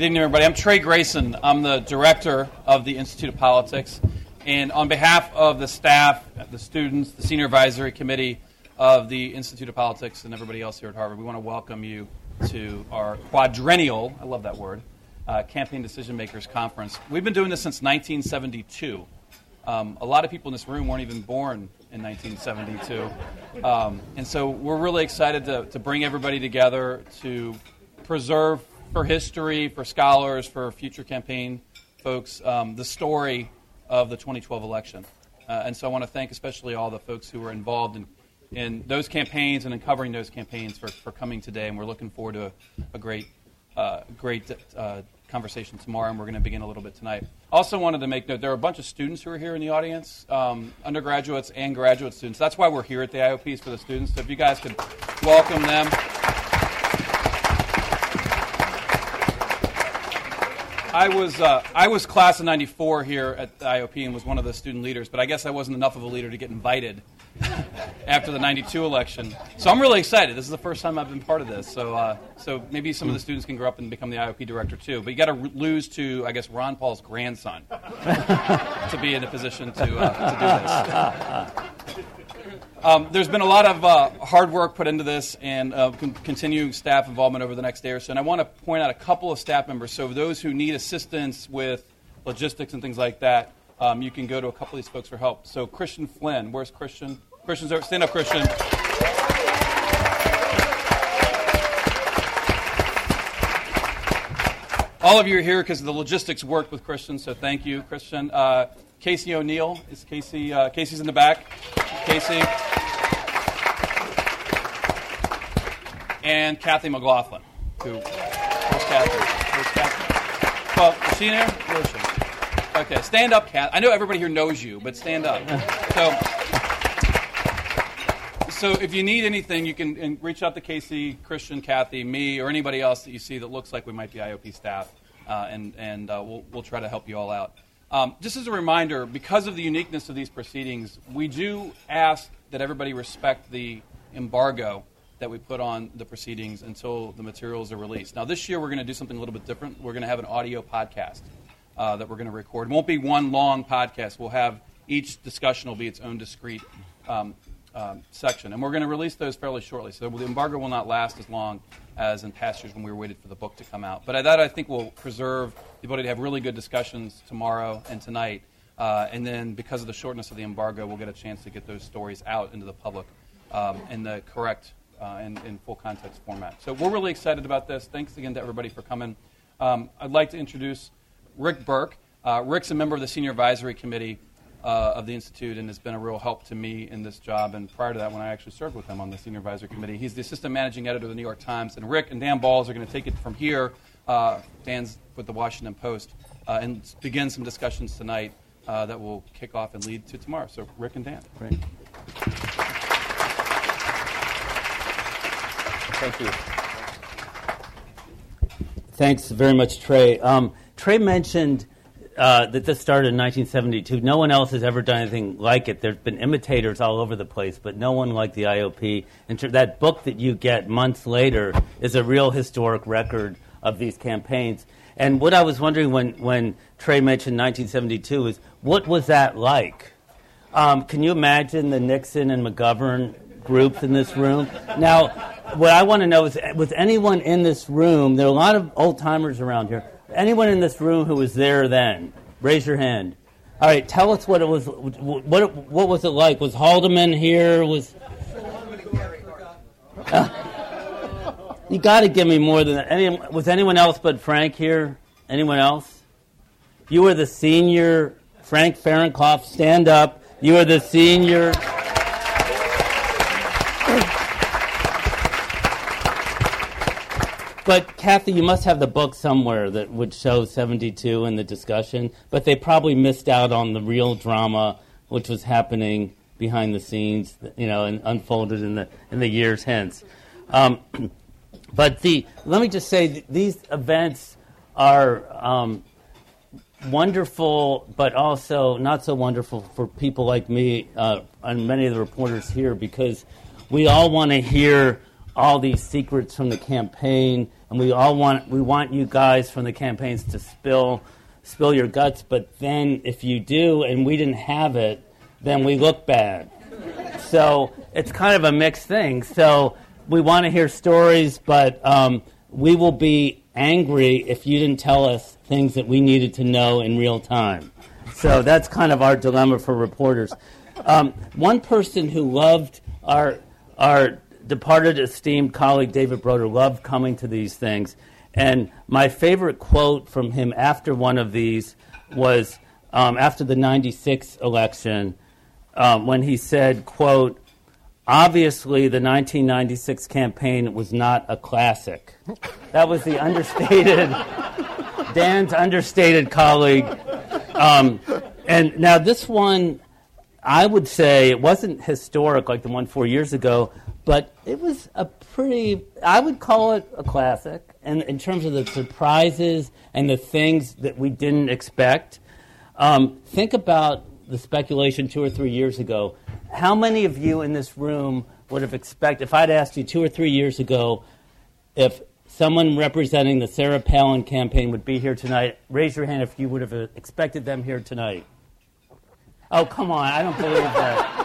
Good evening, everybody. I'm Trey Grayson. I'm the director of the Institute of Politics. And on behalf of the staff, the students, the senior advisory committee of the Institute of Politics, and everybody else here at Harvard, we want to welcome you to our quadrennial, I love that word, uh, Campaign Decision Makers Conference. We've been doing this since 1972. Um, a lot of people in this room weren't even born in 1972. Um, and so we're really excited to, to bring everybody together to preserve for history, for scholars, for future campaign folks, um, the story of the 2012 election. Uh, and so I want to thank especially all the folks who were involved in, in those campaigns and in covering those campaigns for, for coming today. And we're looking forward to a, a great, uh, great uh, conversation tomorrow, and we're going to begin a little bit tonight. Also, wanted to make note there are a bunch of students who are here in the audience, um, undergraduates and graduate students. That's why we're here at the IOPs for the students. So if you guys could welcome them. I was uh, I was class of '94 here at the IOP and was one of the student leaders, but I guess I wasn't enough of a leader to get invited after the '92 election. So I'm really excited. This is the first time I've been part of this. So uh, so maybe some of the students can grow up and become the IOP director too. But you got to lose to I guess Ron Paul's grandson to be in a position to uh, to do this. Um, there's been a lot of uh, hard work put into this and uh, con- continuing staff involvement over the next day or so. And I want to point out a couple of staff members. So, those who need assistance with logistics and things like that, um, you can go to a couple of these folks for help. So, Christian Flynn, where's Christian? Christian's over. Stand up, Christian. All of you are here because the logistics worked with Christian, so thank you, Christian. Uh, Casey O'Neill is Casey. Uh, Casey's in the back. Casey. And Kathy McLaughlin, who, where's Kathy? Where's Kathy? Well, is she? Where is she? Okay, stand up, Kathy. I know everybody here knows you, but stand up. So, so if you need anything, you can reach out to Casey, Christian, Kathy, me, or anybody else that you see that looks like we might be IOP staff, uh, and, and uh, we'll, we'll try to help you all out. Um, just as a reminder, because of the uniqueness of these proceedings, we do ask that everybody respect the embargo that we put on the proceedings until the materials are released. Now, this year we're going to do something a little bit different. We're going to have an audio podcast uh, that we're going to record. It won't be one long podcast. We'll have each discussion will be its own discrete um, um, section, and we're going to release those fairly shortly. So the embargo will not last as long as in past years when we were waiting for the book to come out. But that I think will preserve the ability to have really good discussions tomorrow and tonight. Uh, and then, because of the shortness of the embargo, we'll get a chance to get those stories out into the public um, in the correct uh, and in full context format. So we're really excited about this. Thanks again to everybody for coming. Um, I'd like to introduce Rick Berke. Uh, Rick's a member of the Senior Advisory Committee uh, of the Institute and has been a real help to me in this job. And prior to that, when I actually served with him on the Senior Advisory Committee, he's the Assistant Managing Editor of the New York Times. And Rick and Dan Balz are going to take it from here. Uh, Dan's with the Washington Post uh, and begin some discussions tonight uh, that will kick off and lead to tomorrow. So, Rick and Dan. Great. Thank you. Thanks very much, Trey. Um, Trey mentioned uh, that this started in 1972. No one else has ever done anything like it. There's been imitators all over the place, but no one like the IOP. And that book that you get months later is a real historic record of these campaigns. And what I was wondering when, when Trey mentioned 1972 is what was that like? Um, can you imagine the Nixon and McGovern groups in this room? Now, what I want to know is was anyone in this room, there are a lot of old timers around here, Anyone in this room who was there then? Raise your hand. All right, tell us what it was. What what was it like? Was Haldeman here? Was uh, you got to give me more than that. Any, was anyone else but Frank here? Anyone else? You were the senior. Frank Fahrenkopf, stand up. You are the senior. But Kathy, you must have the book somewhere that would show 72 in the discussion, but they probably missed out on the real drama which was happening behind the scenes, you know, and unfolded in the in the years hence. Um, but the let me just say these events are um, wonderful, but also not so wonderful for people like me uh, and many of the reporters here because we all want to hear all these secrets from the campaign, and we all want we want you guys from the campaigns to spill spill your guts. But then, if you do, and we didn't have it, then we look bad. So it's kind of a mixed thing. So we want to hear stories, but um, we will be angry if you didn't tell us things that we needed to know in real time. So that's kind of our dilemma for reporters. Um, one person who loved our our departed esteemed colleague David Broder loved coming to these things, and my favorite quote from him after one of these was um, after the '96 election um, when he said, "quote." Obviously, the 1996 campaign was not a classic. That was the understated, Dan's understated colleague. Um, and now this one, I would say it wasn't historic like the one four years ago, but it was a pretty, I would call it a classic. And in terms of the surprises and the things that we didn't expect, um, think about the speculation two or three years ago. How many of you in this room would have expected, if I'd asked you two or three years ago, if someone representing the Sarah Palin campaign would be here tonight, raise your hand if you would have expected them here tonight. Oh, come on, I don't believe that.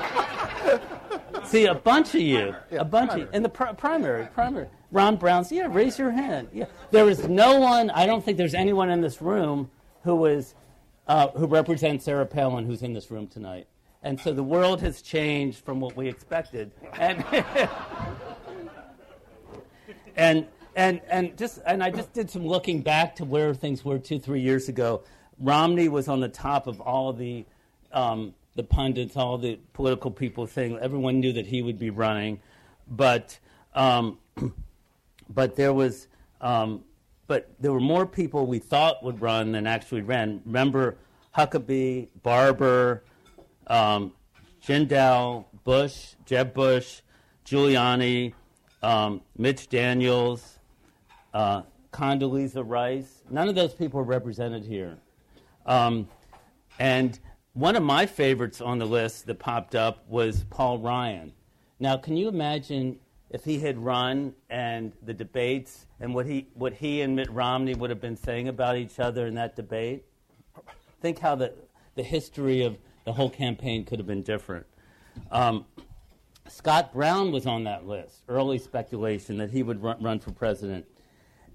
See, a bunch of you, Yeah, a bunch primary. of in the pr- primary, primary. Ron Brown's, yeah, raise your hand. Yeah, there is no one. I don't think there's anyone in this room who is uh, who represents Sarah Palin who's in this room tonight. And so the world has changed from what we expected. And and and and just and I just did some looking back to where things were two three years ago. Romney was on the top of all the um, the pundits, all the political people saying everyone knew that he would be running, but um, but there was um, but there were more people we thought would run than actually ran. Remember Huckabee, Barbour, um, Jindal, Bush, Jeb Bush, Giuliani, um, Mitch Daniels, uh, Condoleezza Rice. None of those people are represented here. Um, and one of my favorites on the list that popped up was Paul Ryan. Now, can you imagine if he had run and the debates and what he, what he and Mitt Romney would have been saying about each other in that debate? Think how the, the history of the whole campaign could have been different. Um, Scott Brown was on that list, early speculation that he would run, run for president.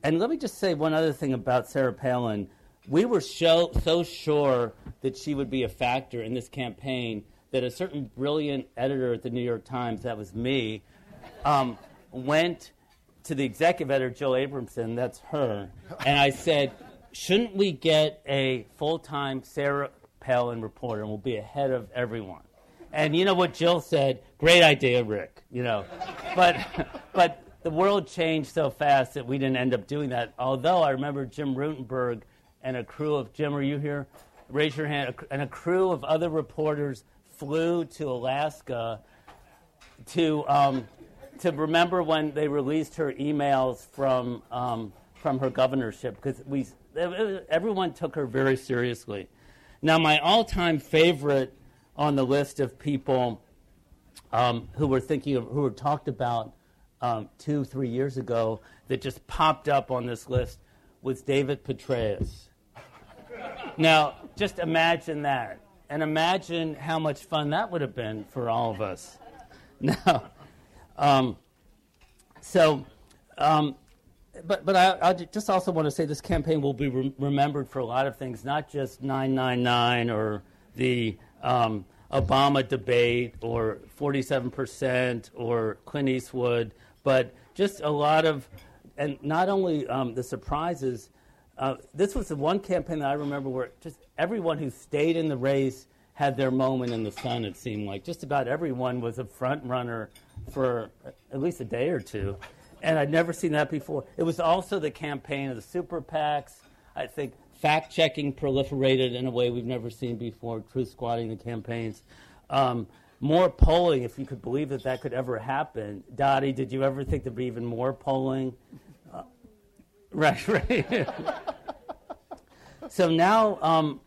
And let me just say one other thing about Sarah Palin. We were show, so sure that she would be a factor in this campaign that a certain brilliant editor at the New York Times, that was me, um, went to the executive editor, Jill Abramson, that's her, and I said, shouldn't we get a full-time Sarah Palin reporter and we'll be ahead of everyone? And you know what Jill said? Great idea, Rick. You know, but but the world changed so fast that we didn't end up doing that. Although I remember Jim Rutenberg and a crew of Jim, are you here? Raise your hand. And a crew of other reporters flew to Alaska to um, to remember when they released her emails from um, from her governorship because we everyone took her very seriously. Now, my all-time favorite on the list of people um, who were thinking of who were talked about um, two, three years ago that just popped up on this list was David Petraeus. Now, just imagine that, and imagine how much fun that would have been for all of us. Now, um, so, um, but but I, I just also want to say this campaign will be re- remembered for a lot of things, not just 999 or the um, Obama debate or 47% or Clint Eastwood, but just a lot of, and not only um, the surprises. Uh, this was the one campaign that I remember where just everyone who stayed in the race had their moment in the sun, it seemed like. Just about everyone was a front runner for at least a day or two. And I'd never seen that before. It was also the campaign of the super PACs. I think fact checking proliferated in a way we've never seen before, truth squatting the campaigns. Um, more polling, if you could believe that that could ever happen. Dottie, did you ever think there'd be even more polling? Right, right. so now um,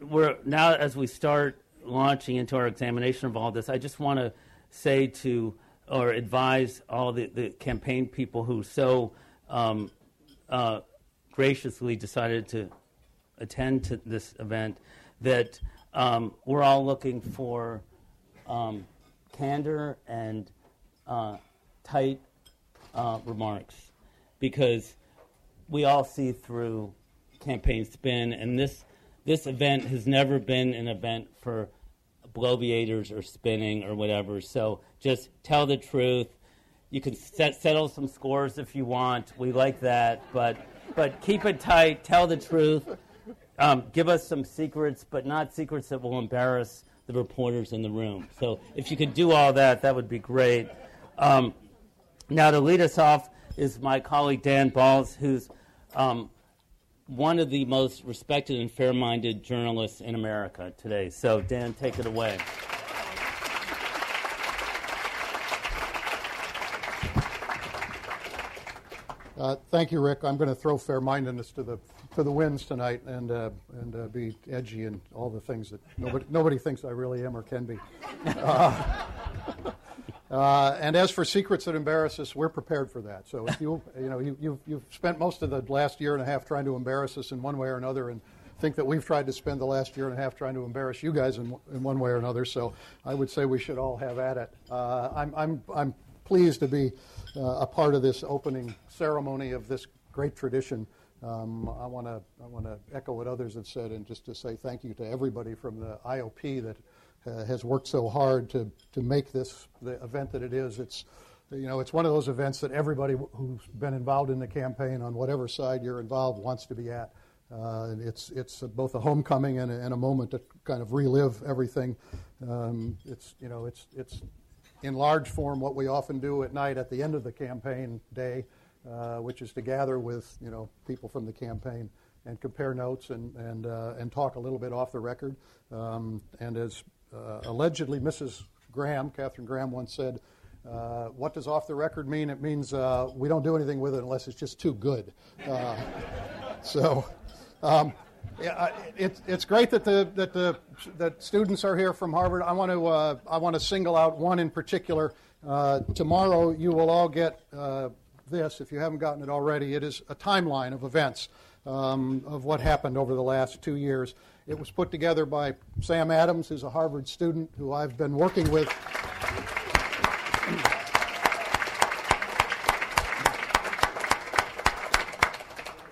we're now as we start launching into our examination of all this, I just want to say to or advise all the, the campaign people who so um, uh, graciously decided to attend to this event that um, we're all looking for um, candor and uh, tight uh, remarks because we all see through campaign spin, and this this event has never been an event for bloviators or spinning or whatever. So just tell the truth. You can set, settle some scores if you want. We like that, but but keep it tight. Tell the truth. Um, give us some secrets, but not secrets that will embarrass the reporters in the room. So if you could do all that, that would be great. Um, now to lead us off is my colleague Dan Balz, who's um, one of the most respected and fair-minded journalists in America today. So Dan, take it away. Uh, thank you, Rick. I'm going to throw fair-mindedness to the to the winds tonight and uh, and uh, be edgy and all the things that nobody nobody thinks I really am or can be. Uh, and as for secrets that embarrass us, we're prepared for that. So if you you know you, you've you've spent most of the last year and a half trying to embarrass us in one way or another, and think that we've tried to spend the last year and a half trying to embarrass you guys in, in one way or another. So I would say we should all have at it. Uh, I'm I'm I'm pleased to be uh, a part of this opening ceremony of this great tradition. Um, I want to I want to echo what others have said and just to say thank you to everybody from the IOP that uh, has worked so hard to to make this the event that it is. It's you know it's one of those events that everybody who's been involved in the campaign on whatever side you're involved wants to be at. Uh, it's it's both a homecoming and a, and a, moment to kind of relive everything. Um, it's you know it's it's in large form what we often do at night at the end of the campaign day, uh, which is to gather with you know people from the campaign and compare notes and and uh, and talk a little bit off the record. Um, and as uh, allegedly Mrs. Graham, Katharine Graham, once said. Uh, what does off the record mean? It means uh, we don't do anything with it unless it's just too good. Uh, so, um, yeah, it's it's great that the that the that students are here from Harvard. I want to uh, I want to single out one in particular. Uh, tomorrow you will all get uh, this if you haven't gotten it already. It is a timeline of events um, of what happened over the last two years. It was put together by Sam Adams, who's a Harvard student who I've been working with.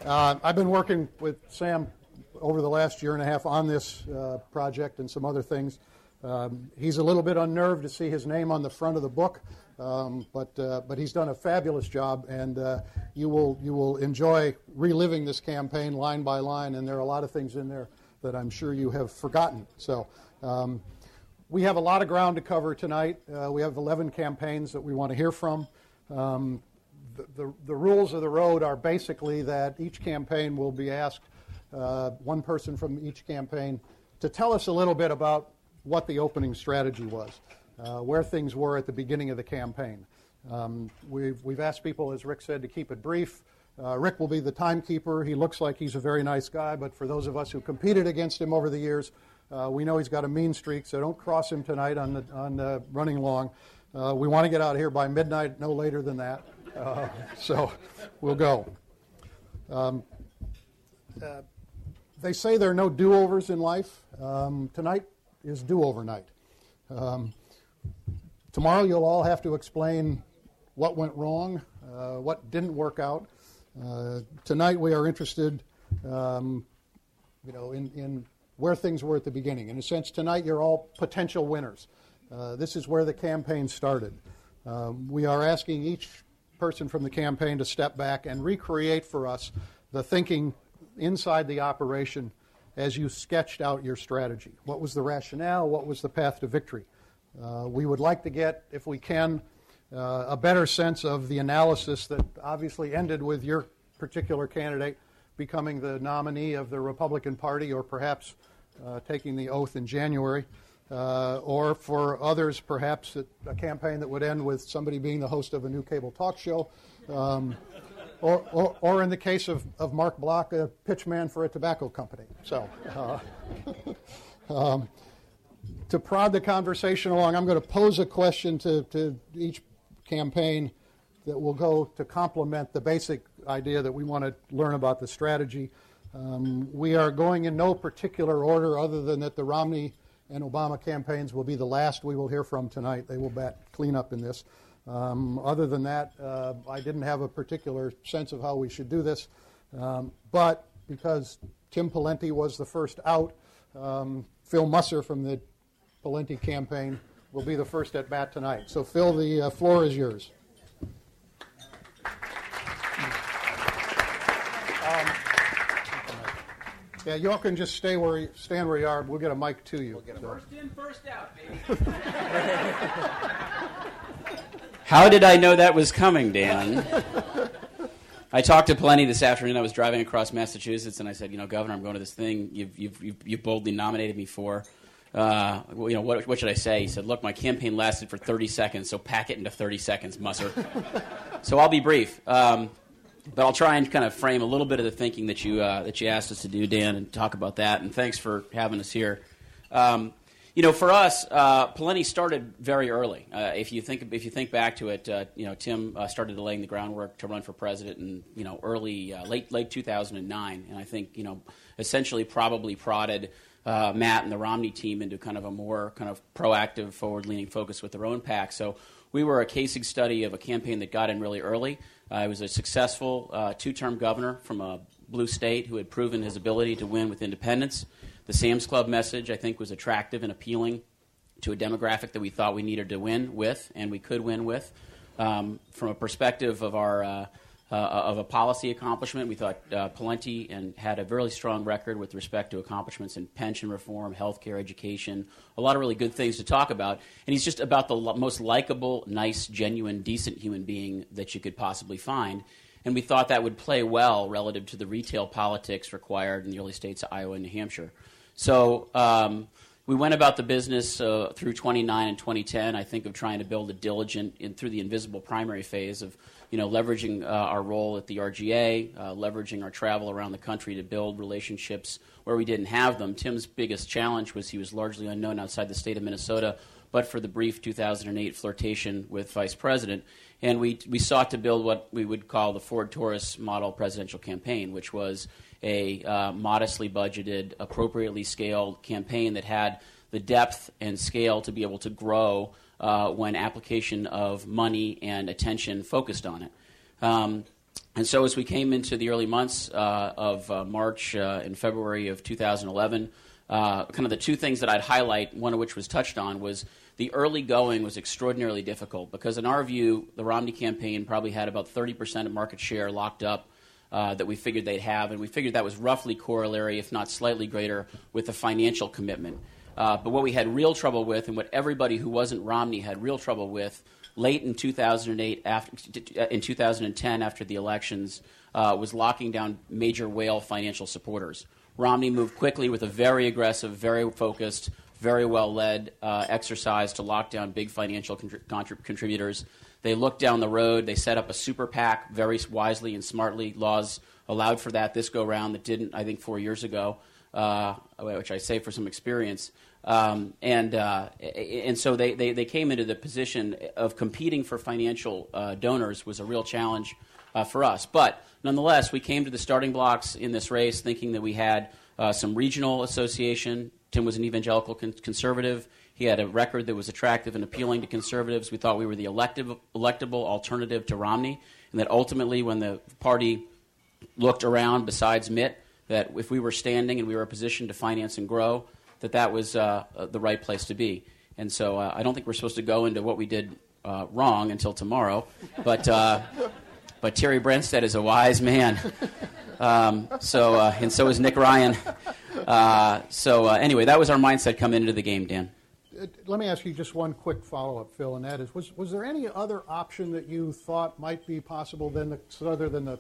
Uh, I've been working with Sam over the last year and a half on this uh, project and some other things. Um, he's a little bit unnerved to see his name on the front of the book, um, but uh, but he's done a fabulous job, and uh, you will you will enjoy reliving this campaign line by line. And there are a lot of things in there that I'm sure you have forgotten. So. Um, we have a lot of ground to cover tonight. Uh, we have 11 campaigns that we want to hear from. Um, the, the, the rules of the road are basically that each campaign will be asked uh, one person from each campaign, to tell us a little bit about what the opening strategy was, uh, where things were at the beginning of the campaign. Um, we've, we've asked people, as Rick said, to keep it brief. Uh, Rick will be the timekeeper. He looks like he's a very nice guy, but for those of us who competed against him over the years, uh, we know he's got a mean streak, so don't cross him tonight on, the, on uh, running long. Uh, we want to get out here by midnight, no later than that. Uh, so we'll go. Um, uh, they say there are no do overs in life. Um, tonight is do over night. Um, tomorrow you'll all have to explain what went wrong, uh, what didn't work out. Uh, tonight we are interested, um, you know, in, in where things were at the beginning. In a sense, tonight you're all potential winners. Uh, this is where the campaign started. Um, we are asking each person from the campaign to step back and recreate for us the thinking inside the operation as you sketched out your strategy. What was the rationale? What was the path to victory? Uh, we would like to get, if we can, uh, a better sense of the analysis that obviously ended with your particular candidate becoming the nominee of the Republican Party or perhaps uh, taking the oath in January. Uh, or for others, perhaps a campaign that would end with somebody being the host of a new cable talk show. Um, or, or, or, in the case of, of Mark Block, a pitchman for a tobacco company. So, uh, um, to prod the conversation along, I'm going to pose a question to, to each campaign that will go to complement the basic idea that we want to learn about the strategy. Um, we are going in no particular order other than that the Romney and Obama campaigns will be the last we will hear from tonight. They will bat cleanup in this. Um, other than that, uh, I didn't have a particular sense of how we should do this. Um, but because Tim Pawlenty was the first out, um, Phil Musser from the Pawlenty campaign will be the first at bat tonight. So, Phil, the uh, floor is yours. Um, yeah, y'all can just stay where you, stand where you are. We'll get a mic to you. We'll first in, first out, baby. How did I know that was coming, Dan? I talked to Pawlenty this afternoon. I was driving across Massachusetts, and I said, "You know, Governor, I'm going to this thing you've you've you've, you've boldly nominated me for. Uh, you know, what, what should I say?" He said, "Look, my campaign lasted for 30 seconds, so pack it into 30 seconds, Musser." so I'll be brief, um, but I'll try and kind of frame a little bit of the thinking that you uh, that you asked us to do, Dan, and talk about that. And thanks for having us here. Um, you know, for us, uh, started very early. Uh, if you think if you think back to it, uh, you know, Tim uh, started laying the groundwork to run for president in you know early uh, late late 2009, and I think you know essentially probably prodded uh, Matt and the Romney team into kind of a more kind of proactive, forward leaning focus with their own PAC. So we were a casing study of a campaign that got in really early. I was a successful two term governor from a blue state who had proven his ability to win with independents. The Sam's Club message, I think, was attractive and appealing to a demographic that we thought we needed to win with and we could win with. Um, from a perspective of our uh, of a policy accomplishment, we thought uh, Pawlenty and had a really strong record with respect to accomplishments in pension reform, healthcare, education, a lot of really good things to talk about. And he's just about the lo- most likable, nice, genuine, decent human being that you could possibly find. And we thought that would play well relative to the retail politics required in the early states of Iowa and New Hampshire. So um, we went about the business uh, through 29 and 2010. I think of trying to build a diligent in, through the invisible primary phase of you know leveraging uh, our role at the RGA, uh, leveraging our travel around the country to build relationships where we didn't have them. Tim's biggest challenge was he was largely unknown outside the state of Minnesota, but for the brief 2008 flirtation with vice president. And we, we sought to build what we would call the Ford Taurus model presidential campaign, which was a uh, modestly budgeted, appropriately scaled campaign that had the depth and scale to be able to grow uh, when application of money and attention focused on it. Um, and so, as we came into the early months uh, of uh, March uh, and February of 2011, uh, kind of the two things that I'd highlight, one of which was touched on, was the early going was extraordinarily difficult because, in our view, the Romney campaign probably had about 30% of market share locked up uh, that we figured they'd have, and we figured that was roughly corollary, if not slightly greater, with the financial commitment. Uh, but what we had real trouble with, and what everybody who wasn't Romney had real trouble with, late in 2008, after, in 2010, after the elections, uh, was locking down major whale financial supporters. Romney moved quickly with a very aggressive, very focused, very well led uh, exercise to lock down big financial contrib- contributors they looked down the road. They set up a super PAC very wisely and smartly. Laws allowed for that this go round that didn't, I think, four years ago, uh, which I say for some experience. Um, and, uh, and so they, they, they, came into the position of competing for financial uh, donors was a real challenge uh, for us. But nonetheless, we came to the starting blocks in this race thinking that we had uh, some regional association. Tim was an evangelical con- conservative. He had a record that was attractive and appealing to conservatives. We thought we were the elective, electable alternative to Romney, and that ultimately, when the party looked around besides Mitt, that if we were standing and we were a position to finance and grow, that that was uh, uh, the right place to be. And so uh, I don't think we're supposed to go into what we did uh, wrong until tomorrow, but uh, but Terry Branstad is a wise man. Um, so uh, and so is Nick Ryan. so anyway, that was our mindset coming into the game, Dan let me ask you just one quick follow-up, Phil, and that is, was, was there any other option that you thought might be possible than the, other than the,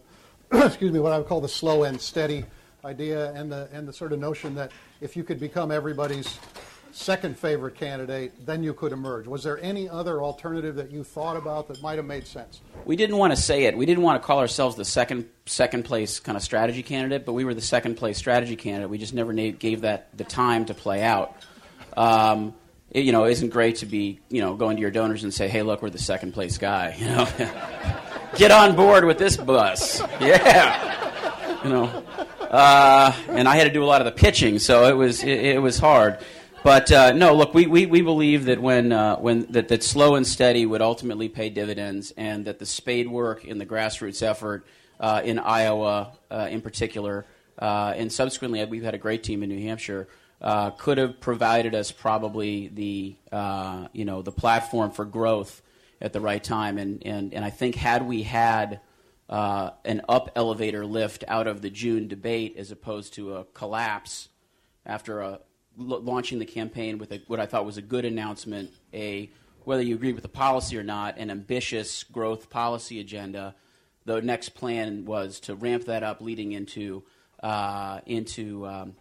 excuse me, what I would call the slow and steady idea and the, and the sort of notion that if you could become everybody's second favorite candidate, then you could emerge. Was there any other alternative that you thought about that might have made sense? We didn't want to say it. We didn't want to call ourselves the second second place kind of strategy candidate, but we were the second place strategy candidate. We just never gave that the time to play out. Um, it, you know, isn't great to be, you know, going to your donors and say, "Hey, look, we're the second place guy." You know, get on board with this bus. Yeah, you know. Uh, and I had to do a lot of the pitching, so it was it, it was hard. But uh, no, look, we, we, we believe that when uh, when that, that slow and steady would ultimately pay dividends, and that the spade work in the grassroots effort uh, in Iowa, uh, in particular, uh, and subsequently we've had a great team in New Hampshire, uh, could have provided us probably the you know the platform for growth at the right time. And and, and I think had we had an up elevator lift out of the June debate as opposed to a collapse after a launching the campaign with a, what I thought was a good announcement, a whether you agree with the policy or not, an ambitious growth policy agenda. The next plan was to ramp that up, leading into uh, into um,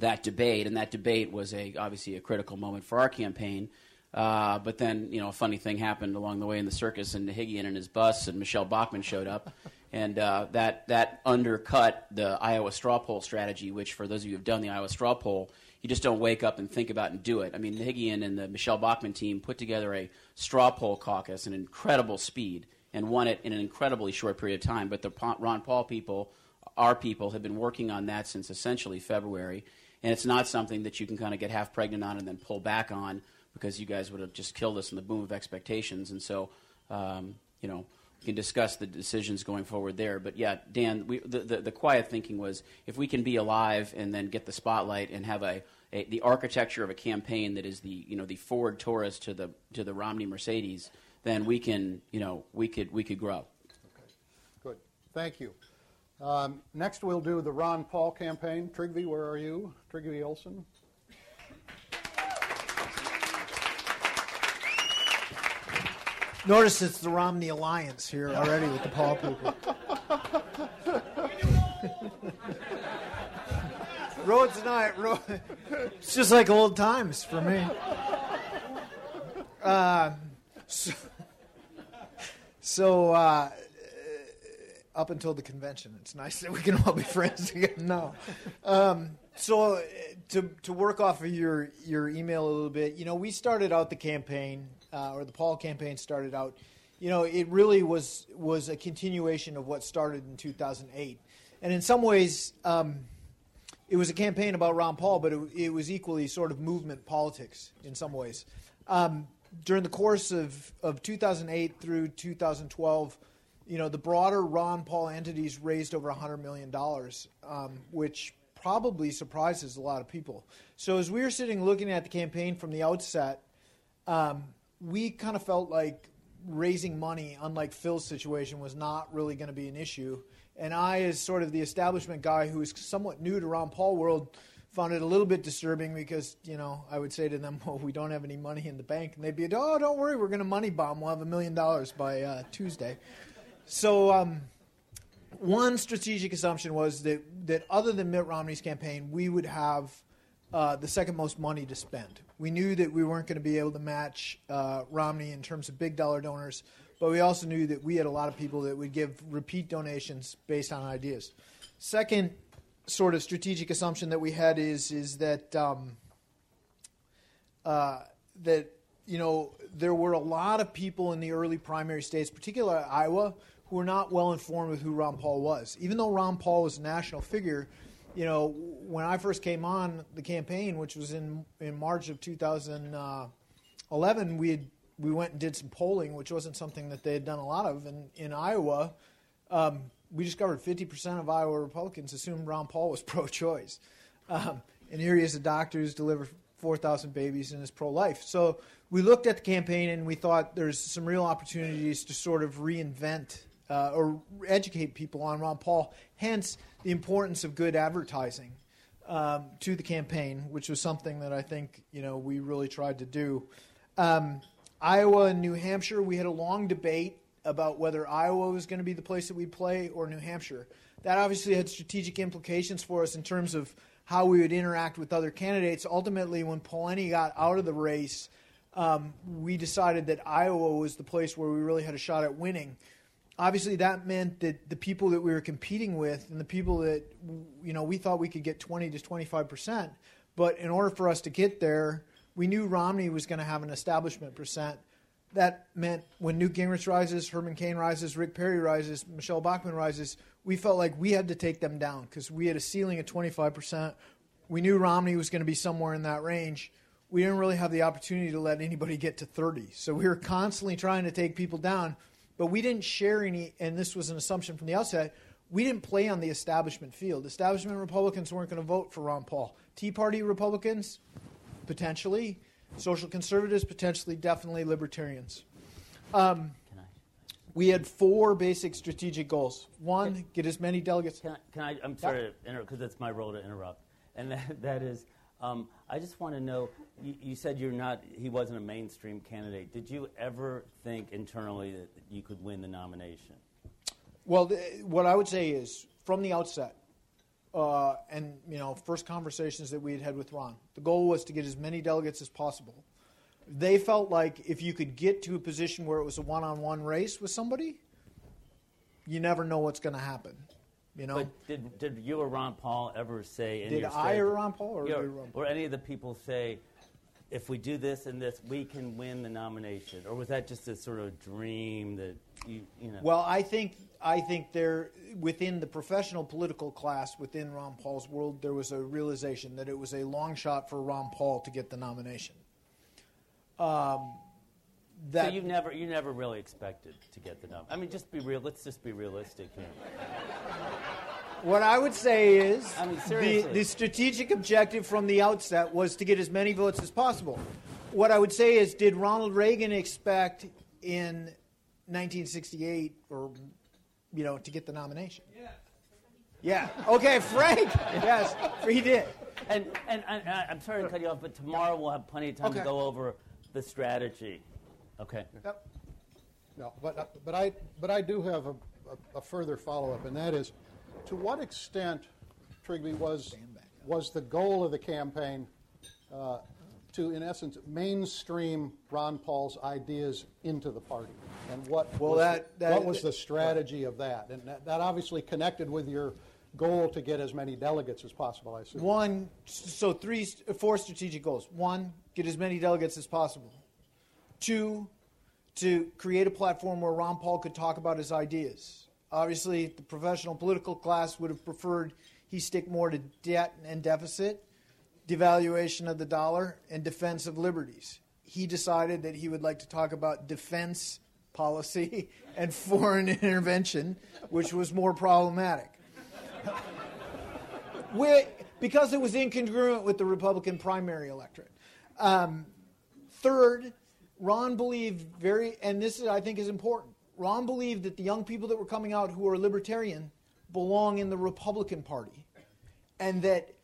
that debate, and that debate was a obviously a critical moment for our campaign. Uh, but then, you know, a funny thing happened along the way in the circus, and Nahigian and his bus and Michele Bachmann showed up, and uh, that that undercut the Iowa straw poll strategy. Which, for those of you who have done the Iowa straw poll, you just don't wake up and think about and do it. I mean, Nahigian and the Michele Bachmann team put together a straw poll caucus in incredible speed and won it in an incredibly short period of time. But the Ron Paul people, our people, have been working on that since essentially February, and it's not something that you can kind of get half pregnant on and then pull back on because you guys would have just killed us in the boom of expectations. And so, um, you know we can discuss the decisions going forward there. But yeah, Dan, we, the, the, the, quiet thinking was if we can be alive and then get the spotlight and have a, a, the architecture of a campaign that is the you know the Ford Taurus to the to the Romney Mercedes, then we can you know we could we could grow. Okay, good. Thank you. Um, next, we'll do the Ron Paul campaign. Trygve, where are you? Trygve Olsen. Notice it's the Romney Alliance here already with the Paul people. Road tonight, road. It's just like old times for me. Uh, so, so uh, up until the convention, it's nice that we can all be friends again No. Um, so uh, to to work off of your your email a little bit, you know, we started out the campaign uh, or the Paul campaign started out, you know, it really was was a continuation of what started in 2008, and in some ways, um, it was a campaign about Ron Paul, but it, it, was equally sort of movement politics in some ways. Um, during the course of, of 2008 through 2012, you know, the broader Ron Paul entities raised over $100 million, um, which probably surprises a lot of people. So as we were sitting looking at the campaign from the outset, um, we kind of felt like raising money, unlike Phil's situation, was not really going to be an issue. And I, as sort of the establishment guy who is somewhat new to Ron Paul world, found it a little bit disturbing because, you know, I would say to them, well, we don't have any money in the bank. And they'd be, oh, don't worry, we're going to money bomb. We'll have a million dollars by uh, Tuesday. So, um, one strategic assumption was that, that other than Mitt Romney's campaign, we would have uh, the second most money to spend. We knew that we weren't going to be able to match uh, Romney in terms of big dollar donors, but we also knew that we had a lot of people that would give repeat donations based on ideas. Second, sort of strategic assumption that we had is is that um, uh, that you know there were a lot of people in the early primary states, particularly Iowa, who were not well informed with who Ron Paul was. Even though Ron Paul was a national figure, you know, when I first came on the campaign, which was in in March of 2011, we had, we went and did some polling, which wasn't something that they had done a lot of. And in Iowa, um, we discovered 50% of Iowa Republicans assumed Ron Paul was pro-choice, um, and here he is, a doctor who's delivered 4,000 babies and is pro-life. So we looked at the campaign and we thought there's some real opportunities to sort of reinvent uh, or educate people on Ron Paul. Hence the importance of good advertising um, to the campaign, which was something that I think you know we really tried to do. Um, Iowa and New Hampshire, we had a long debate about whether Iowa was going to be the place that we play or New Hampshire. That obviously had strategic implications for us in terms of how we would interact with other candidates. Ultimately, when Pawlenty got out of the race, um, we decided that Iowa was the place where we really had a shot at winning obviously that meant that the people that we were competing with and the people that you know we thought we could get 20 to 25 percent but in order for us to get there We knew Romney was going to have an establishment percent. That meant when Newt Gingrich rises, Herman Cain rises, Rick Perry rises, Michele Bachmann rises, we felt like we had to take them down because we had a ceiling of 25%. We knew Romney was going to be somewhere in that range. We didn't really have the opportunity to let anybody get to 30. So we were constantly trying to take people down, but we didn't share any, and this was an assumption from the outset, we didn't play on the establishment field. Establishment Republicans weren't going to vote for Ron Paul. Tea Party Republicans, potentially. Social conservatives, potentially. Definitely libertarians. Um, we had four basic strategic goals. One, get as many delegates. Can I, can I I'm sorry to interrupt because it's my role to interrupt, and that, that is, um, I just want to know. You, you, said you're not. He wasn't a mainstream candidate. Did you ever think internally that you could win the nomination? Well, th- what I would say is from the outset, uh, and you know, first conversations that we had had with Ron, the goal was to get as many delegates as possible. They felt like if you could get to a position where it was a one-on-one race with somebody, you never know what's going to happen. You know. But did did you or Ron Paul ever say? did I or Ron Paul or, Ron Paul? or any of the people say? If we do this and this, we can win the nomination, or was that just a sort of dream that you, you know? Well, I think I think there, within the professional political class, within Ron Paul's world, there was a realization that it was a long shot for Ron Paul to get the nomination. Um, that so you never, you never really expected to get the nomination. I mean, just be real. Let's just be realistic here. What I would say is I mean, the, the strategic objective from the outset was to get as many votes as possible. What I would say is, did Ronald Reagan expect in 1968 or you know, to get the nomination. Yeah. Yeah. Okay, Frank. yes, he did. And and, and I'm sorry to cut you off, but tomorrow we'll have plenty of time okay. to go over the strategy. Okay. Yep. No, but uh, but I but I do have a, a, a further follow up, and that is, to what extent, Trygve was was the goal of the campaign uh, to, in essence, mainstream Ron Paul's ideas into the party? And what, well, was, that, that, what was the strategy of that? And that, that, obviously connected with your goal to get as many delegates as possible, I assume. One, so three, four strategic goals. One, get as many delegates as possible. Two, to create a platform where Ron Paul could talk about his ideas. Obviously, the professional political class would have preferred he stick more to debt and deficit devaluation of the dollar, and defense of liberties. He decided that he would like to talk about defense policy and foreign intervention, which was more problematic. Because it was incongruent with the Republican primary electorate. Um, third, Ron believed very, and this is, I think is important. Ron believed that the young people that were coming out who are libertarian belong in the Republican Party, and that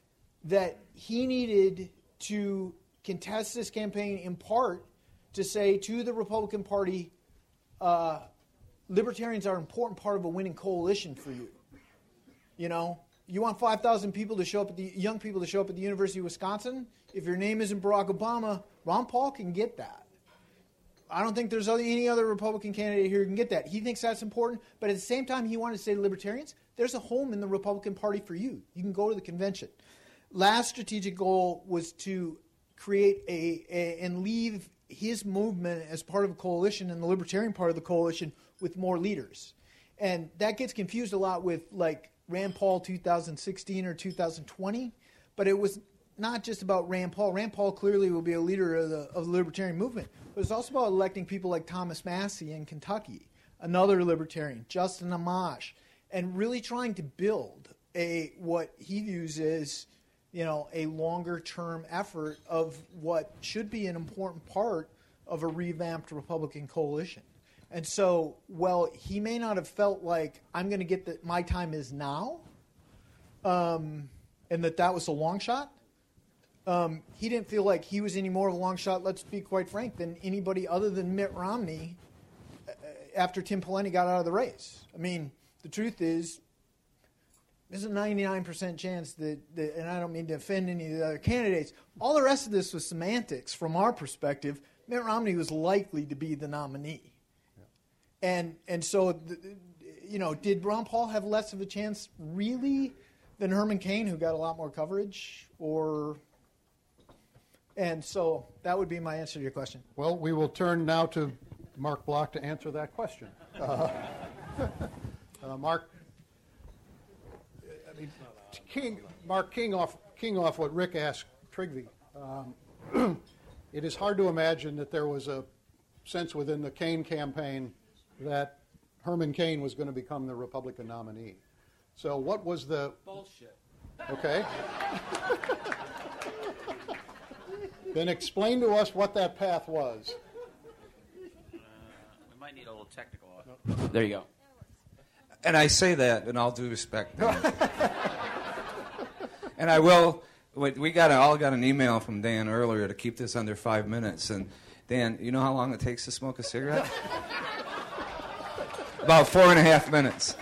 that he needed to contest this campaign in part to say to the Republican Party, uh, libertarians are an important part of a winning coalition for you. You know, you want 5,000 people to show up at the young people to show up at the University of Wisconsin. If your name isn't Barack Obama, Ron Paul can get that. I don't think there's any other Republican candidate here who can get that. He thinks that's important, but at the same time, he wanted to say to libertarians, there's a home in the Republican Party for you. You can go to the convention last strategic goal was to create a, a, and leave his movement as part of a coalition and the libertarian part of the coalition with more leaders. And that gets confused a lot with like Rand Paul 2016 or 2020, but it was not just about Rand Paul. Rand Paul clearly will be a leader of the, of the libertarian movement, but it's also about electing people like Thomas Massie in Kentucky, another libertarian, Justin Amash, and really trying to build a what he views as you know, a longer term effort of what should be an important part of a revamped Republican coalition. And so, well, he may not have felt like I'm going to get that my time is now, um, and that that was a long shot. Um, he didn't feel like he was any more of a long shot. Let's be quite frank than anybody other than Mitt Romney uh, after Tim Pawlenty got out of the race. I mean, the truth is, there's a 99% chance that, that, and I don't mean to offend any of the other candidates, all the rest of this was semantics from our perspective. Mitt Romney was likely to be the nominee. And, and so, you know, did Ron Paul have less of a chance really than Herman Cain, who got a lot more coverage? Or And so that would be my answer to your question. Well, we will turn now to Mark Block to answer that question. Uh, uh, Mark, I mean, King, Mark, King off, King off what Rick asked Trygve, um, it is hard to imagine that there was a sense within the Cain campaign that Herman Cain was going to become the Republican nominee. So, what was the Bullshit. Okay. then explain to us what that path was. Uh, we might need a little technical. There you go. And I say that in all due respect. and I will. We we got a, all got an email from Dan earlier to keep this under five minutes. And Dan, you know how long it takes to smoke a cigarette? About four and a half minutes.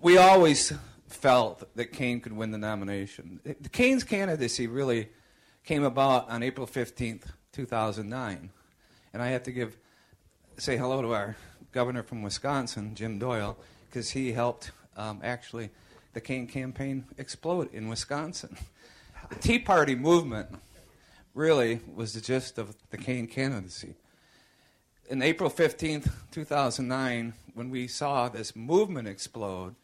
We always felt that Cain could win the nomination. The Cain's candidacy really came about on April 15th, 2009. And I have to give say hello to our governor from Wisconsin, Jim Doyle, because he helped um, actually the Cain campaign explode in Wisconsin. The Tea Party movement really was the gist of the Cain candidacy. In April 15th, 2009, when we saw this movement explode,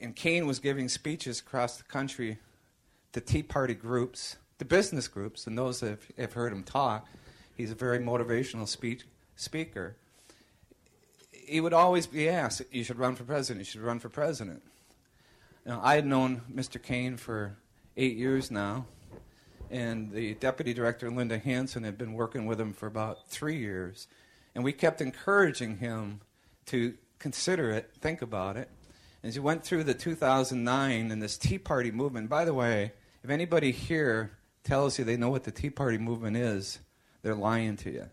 and Cain was giving speeches across the country to Tea Party groups, to business groups, and those that have, heard him talk, he's a very motivational speech, speaker. He would always be asked, "You should run for president. You should run for president." Now, I had known Mr. Cain for eight years now, and the deputy director, Linda Hanson, had been working with him for about three years, and we kept encouraging him to consider it, think about it. As he went through the 2009 and this Tea Party movement, by the way, if anybody here tells you they know what the Tea Party movement is, they're lying to you,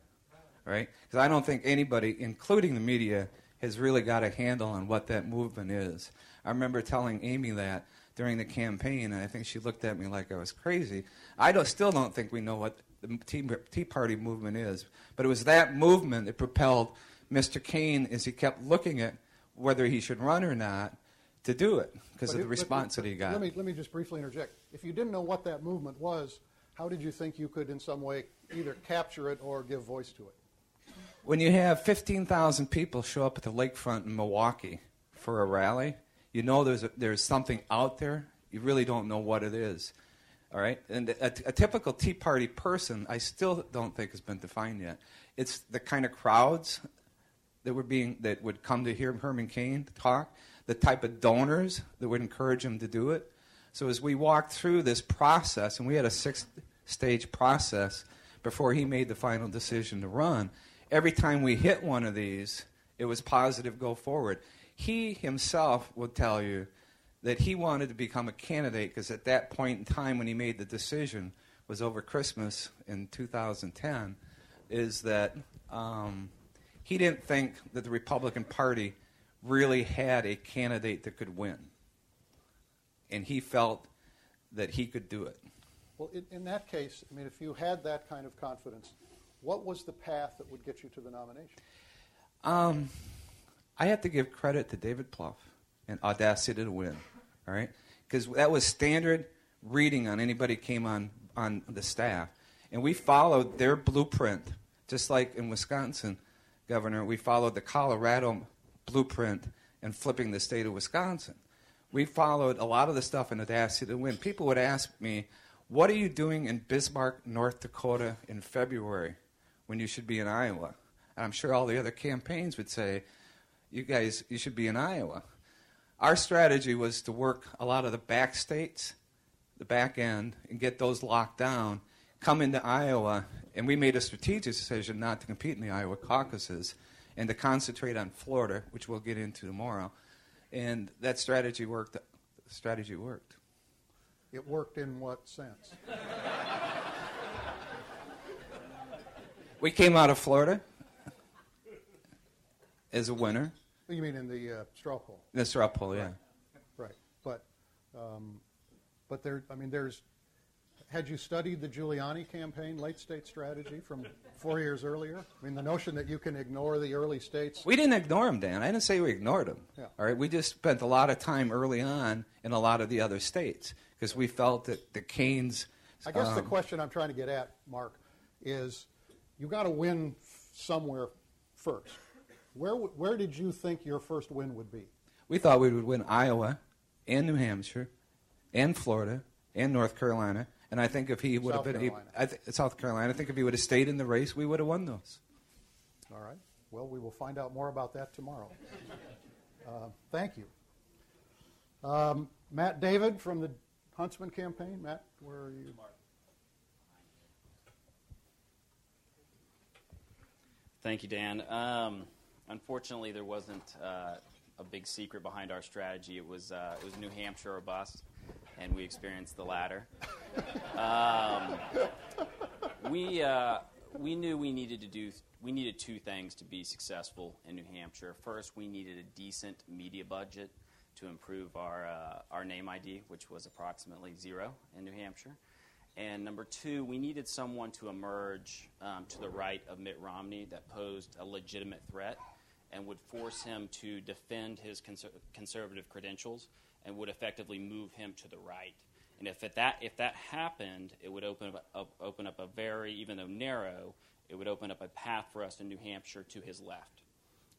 right? Because I don't think anybody, including the media, has really got a handle on what that movement is. I remember telling Amy that during the campaign, and I think she looked at me like I was crazy. I don't, still don't think we know what the Tea, Tea Party movement is, but it was that movement that propelled Mr. Cain as he kept looking at whether he should run or not to do it because of the response that he got. Let me, let me just briefly interject. If you didn't know what that movement was, how did you think you could in some way either capture it or give voice to it? When you have 15,000 people show up at the lakefront in Milwaukee for a rally, you know there's, a, there's something out there. You really don't know what it is. All right? And a, a typical Tea Party person, I still don't think has been defined yet. It's the kind of crowds that were being that would come to hear Herman Cain talk, the type of donors that would encourage him to do it. So as we walked through this process, and we had a six-stage process before he made the final decision to run, every time we hit one of these, it was positive go forward. He himself would tell you that he wanted to become a candidate because at that point in time when he made the decision was over Christmas in 2010, is that um, he didn't think that the Republican Party really had a candidate that could win. And he felt that he could do it. Well, in, in that case, I mean, if you had that kind of confidence, what was the path that would get you to the nomination? Um, I have to give credit to David Plouffe and Audacity to Win, all right? Because that was standard reading on anybody came on, on the staff. And we followed their blueprint, just like in Wisconsin, Governor, we followed the Colorado blueprint in flipping the state of Wisconsin. We followed a lot of the stuff in Audacity to Win. People would ask me, what are you doing in Bismarck, North Dakota in February when you should be in Iowa? And I'm sure all the other campaigns would say, you guys, you should be in Iowa. Our strategy was to work a lot of the back states, the back end, and get those locked down, come into Iowa, and we made a strategic decision not to compete in the Iowa caucuses and to concentrate on Florida, which we'll get into tomorrow. And that strategy worked. The strategy worked. It worked in what sense? We came out of Florida as a winner. You mean in the uh, straw poll? The straw poll, yeah. Right. But, um, but there, I mean, there's, had you studied the Giuliani campaign, late state strategy from four years earlier? I mean, the notion that you can ignore the early states. We didn't ignore them, Dan. I didn't say we ignored them. Yeah. All right. We just spent a lot of time early on in a lot of the other states because we felt that the Cain's I guess the Um, question I'm trying to get at, Mark, is you got to win somewhere first. Where where did you think your first win would be? We thought we would win Iowa and New Hampshire and Florida and North Carolina. And I think if he would South have been able, Carolina. I th- South Carolina, I think if he would have stayed in the race, we would have won those. All right. Well, we will find out more about that tomorrow. Uh, thank you. Um, Matt David from the Huntsman campaign. Matt, where are you? Thank you, Dan. Um, unfortunately, there wasn't uh, a big secret behind our strategy. It was uh, it was New Hampshire or bust, and we experienced the latter. Um, we uh, we knew we needed to do we needed two things to be successful in New Hampshire. First, we needed a decent media budget to improve our uh, our name ID, which was approximately zero in New Hampshire. And number two, we needed someone to emerge um, to the right of Mitt Romney that posed a legitimate threat and would force him to defend his conser- conservative credentials and would effectively move him to the right. And if that if that happened, it would open up, open up a very even though narrow, it would open up a path for us in New Hampshire to his left.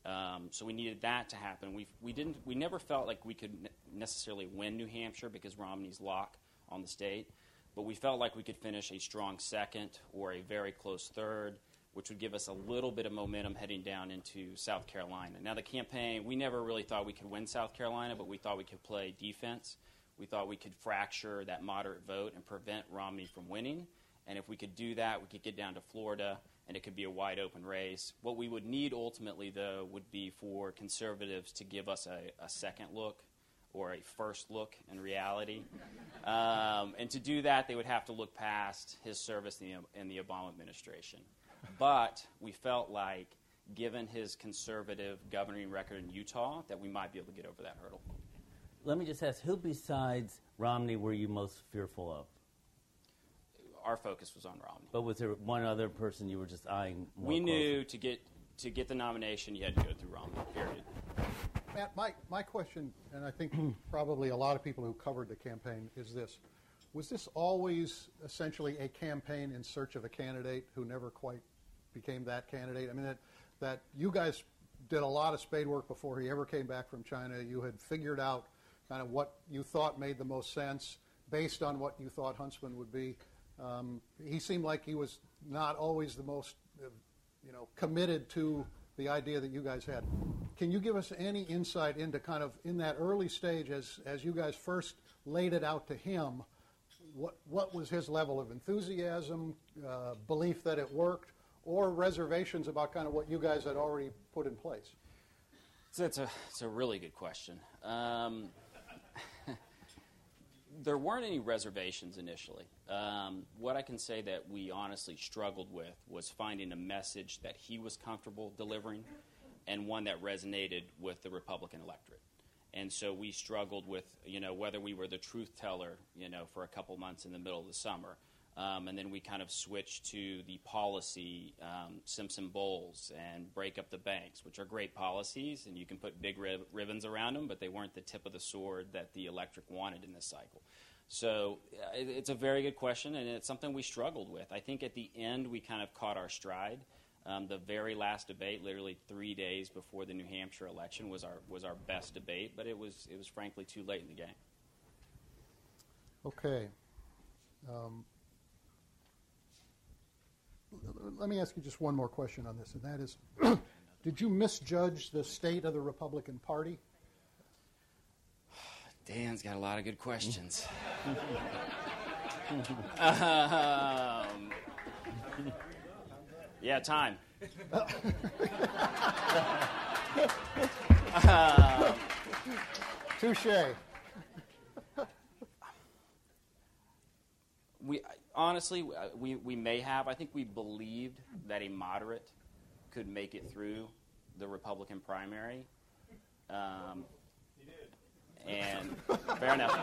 Um, so we needed that to happen. We we didn't we never felt like we could ne- necessarily win New Hampshire because Romney's lock on the state, but we felt like we could finish a strong second or a very close third, which would give us a little bit of momentum heading down into South Carolina. Now the campaign, we never really thought we could win South Carolina, but we thought we could play defense. We thought we could fracture that moderate vote and prevent Romney from winning. And if we could do that, we could get down to Florida and it could be a wide open race. What we would need ultimately, though, would be for conservatives to give us a, a second look or a first look in reality. Um, and to do that, they would have to look past his service in the, in the Obama administration. But we felt like, given his conservative governing record in Utah, that we might be able to get over that hurdle. Let me just ask, who besides Romney were you most fearful of? Our focus was on Romney. But was there one other person you were just eyeing more we closely? knew to get to get the nomination, you had to go through Romney. Period. Matt, my, my question, and I think probably a lot of people who covered the campaign, is this. Was this always essentially a campaign in search of a candidate who never quite became that candidate? I mean, that, that you guys did a lot of spade work before he ever came back from China. You had figured out kind of what you thought made the most sense based on what you thought Huntsman would be. Um, he seemed like he was not always the most, uh, you know, committed to the idea that you guys had. Can you give us any insight into kind of in that early stage as as you guys first laid it out to him? What what was his level of enthusiasm, uh, belief that it worked, or reservations about kind of what you guys had already put in place? So it's a it's a really good question. Um, there weren't any reservations initially. Um, what I can say that we honestly struggled with was finding a message that he was comfortable delivering, and one that resonated with the Republican electorate. And so we struggled with, you know, whether we were the truth teller, you know, for a couple months in the middle of the summer. Um, and then we kind of switched to the policy um, Simpson Bowles and break up the banks, which are great policies, and you can put big rib- ribbons around them, but they weren't the tip of the sword that the electric wanted in this cycle. So uh, it, it's a very good question, and it's something we struggled with. I think at the end we kind of caught our stride. Um, the very last debate, literally three days before the New Hampshire election, was our was our best debate, but it was it was frankly too late in the game. Okay. Um, let me ask you just one more question on this, and that is, did you misjudge the state of the Republican Party? Dan's got a lot of good questions. um, yeah, time. Touche. We honestly, uh, we, we may have. I think we believed that a moderate could make it through the Republican primary. Um, and fair enough.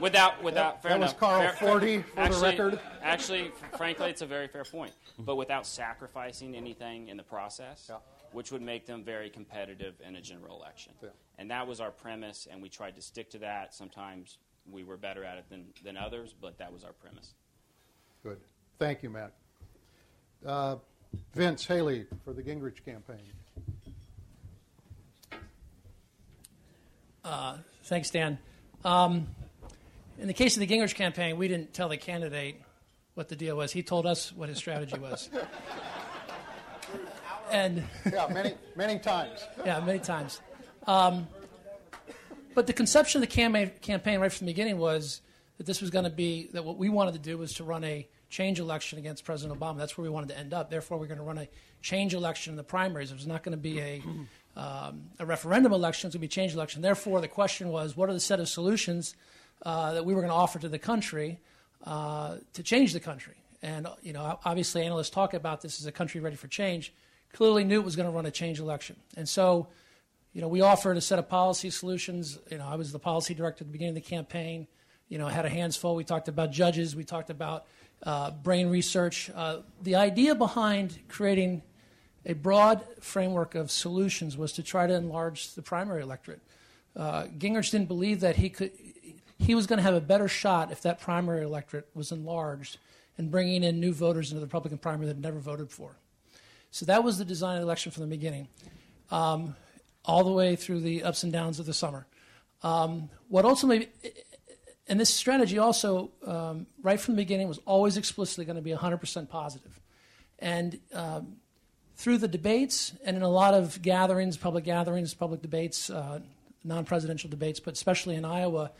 Without, without, That- fair that was. Carl Fair- Forty, for the actually, record. Actually, frankly, it's a very fair point. But without sacrificing anything in the process, Yeah. which would make them very competitive in a general election. Yeah. And that was our premise, and we tried to stick to that. Sometimes we were better at it than, than others, but that was our premise. Good. Thank you, Matt. Uh, Vince Haley for the Gingrich campaign. Uh, thanks, Dan. Um, in the case of the Gingrich campaign, we didn't tell the candidate what the deal was. He told us what his strategy was. and Yeah, many, many times. yeah, many times. Um, but the conception of the campaign, campaign right from the beginning was that this was going to be that what we wanted to do was to run a change election against President Obama. That's where we wanted to end up. Therefore, we're going to run a change election in the primaries. It was not going to be a um, a referendum election. It's going to be a change election. Therefore, the question was, what are the set of solutions uh, that we were going to offer to the country uh, to change the country? And you know, obviously, analysts talk about this as a country ready for change. Clearly, knew it was going to run a change election, and so you know, we offered a set of policy solutions. You know, I was the policy director at the beginning of the campaign. You know, had a hands full. We talked about judges. We talked about uh, brain research. Uh, the idea behind creating a broad framework of solutions was to try to enlarge the primary electorate. Uh, Gingrich didn't believe that he could. He was going to have a better shot if that primary electorate was enlarged and bringing in new voters into the Republican primary that had never voted for. So that was the design of the election from the beginning. Um, all the way through the ups and downs of the summer. Um, what ultimately, and this strategy also, um, right from the beginning, was always explicitly going to be 100% positive. And um, through the debates and in a lot of gatherings, public gatherings, public debates, uh, non presidential debates, but especially in Iowa,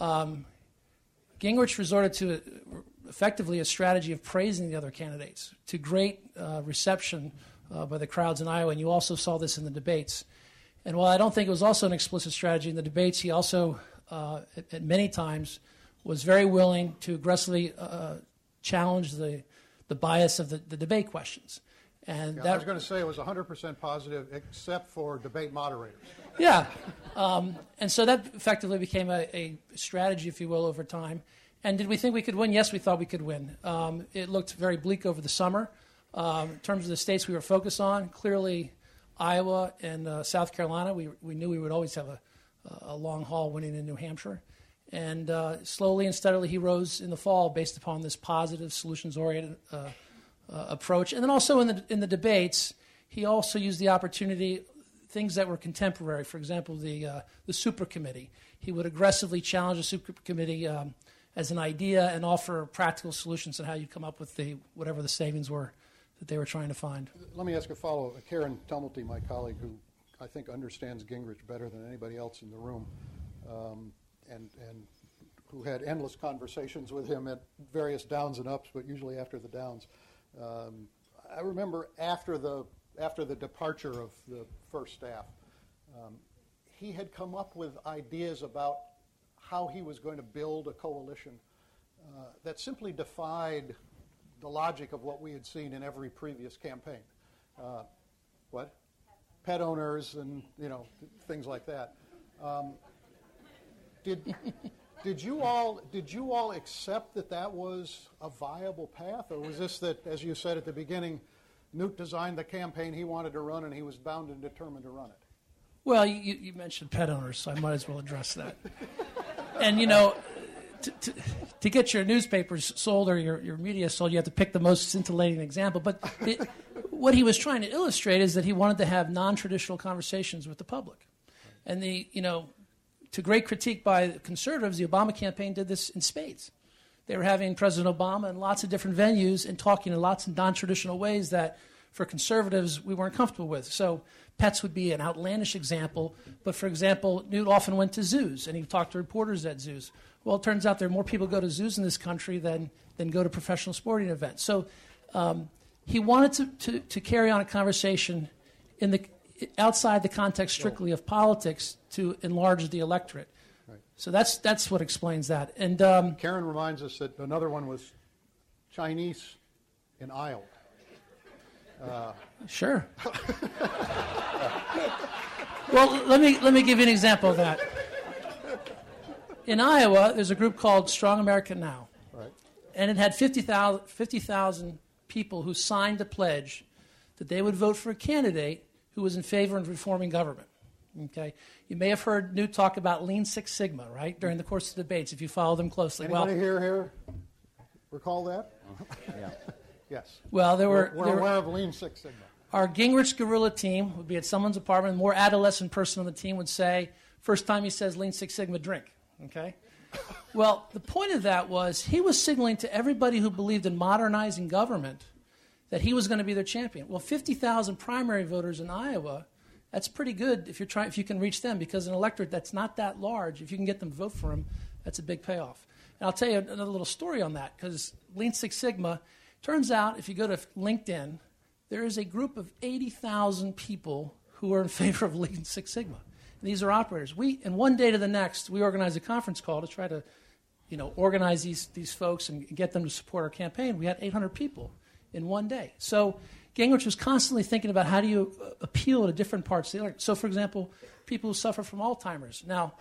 um, Gingrich resorted to effectively a strategy of praising the other candidates to great uh, reception uh, by the crowds in Iowa. And you also saw this in the debates. And while I don't think it was also an explicit strategy in the debates, he also, uh, at, at, many times, was very willing to aggressively uh, challenge the, the bias of the, the debate questions. And Yeah, that, I was going to say it was 100% positive, except for debate moderators. yeah. Um, and so that effectively became a, a strategy, if you will, over time. And did we think we could win? Yes, we thought we could win. Um, it looked very bleak over the summer. Um, in terms of the states we were focused on, clearly Iowa and uh, South Carolina, we, we knew we would always have a, a long haul winning in New Hampshire. And uh, slowly and steadily, he rose in the fall based upon this positive, solutions oriented uh, uh, approach. And then also in the, in the debates, he also used the opportunity, things that were contemporary, for example, the, uh, the super committee. He would aggressively challenge the super committee um, as an idea and offer practical solutions on how you come up with the, whatever the savings were that they were trying to find. Let me ask a follow up. Karen Tumulty, my colleague, who I think understands Gingrich better than anybody else in the room, um, and, and who had endless conversations with him at various downs and ups, but usually after the downs. Um, I remember after the, after the departure of the first staff, um, he had come up with ideas about how he was going to build a coalition uh, that simply defied the logic of what we had seen in every previous campaign. Uh, what? Pet owners and you know things like that. Um, did did you all did you all accept that that was a viable path, or was this that, as you said at the beginning, Newt designed the campaign he wanted to run, and he was bound and determined to run it? Well, you, you mentioned pet owners, so I might as well address that. and you know, to, to, get your newspapers sold or your, your media sold, you have to pick the most scintillating example. But it, what he was trying to illustrate is that he wanted to have non-traditional conversations with the public. And the, you know, to great critique by conservatives, the Obama campaign did this in spades. They were having President Obama in lots of different venues and talking in lots of non-traditional ways that, for conservatives, we weren't comfortable with. So pets would be an outlandish example. But for example, Newt often went to zoos and he talked to reporters at zoos. Well, it turns out there are more people go to zoos in this country than, than go to professional sporting events. So um, he wanted to, to, to, carry on a conversation in the, outside the context strictly of politics to enlarge the electorate. Right. So that's, that's what explains that. And um, Karen reminds us that another one was Chinese in Iowa. Uh, sure. well, let me, let me give you an example of that in Iowa, there's a group called Strong America Now. Right. And it had 50,000 50, people who signed a pledge that they would vote for a candidate who was in favor of reforming government. Okay, you may have heard Newt talk about Lean Six Sigma, right, during the course of the debates. If you follow them closely, Anybody well, here here recall that? Yeah. Yes. well, there were, We're, we're there were- of Lean Six Sigma. our Gingrich Gorilla team would be at someone's apartment. A more adolescent person on the team would say, first time he says Lean Six Sigma, drink. Okay? Well, the point of that was he was signaling to everybody who believed in modernizing government that he was going to be their champion. Well, 50,000 primary voters in Iowa, that's pretty good if, you're trying, if you can reach them because an electorate that's not that large, if you can get them to vote for him, that's a big payoff. And I'll tell you another little story on that because Lean Six Sigma, turns out if you go to LinkedIn, there is a group of 80,000 people who are in favor of Lean Six Sigma. And these are operators. We, in one day to the next, we organized a conference call to try to, you know, organize these, these folks and get them to support our campaign. We had 800 people in one day. So Gingrich was constantly thinking about how do you uh, appeal to different parts of the electorate. So, for example, people who suffer from Alzheimer's. Now,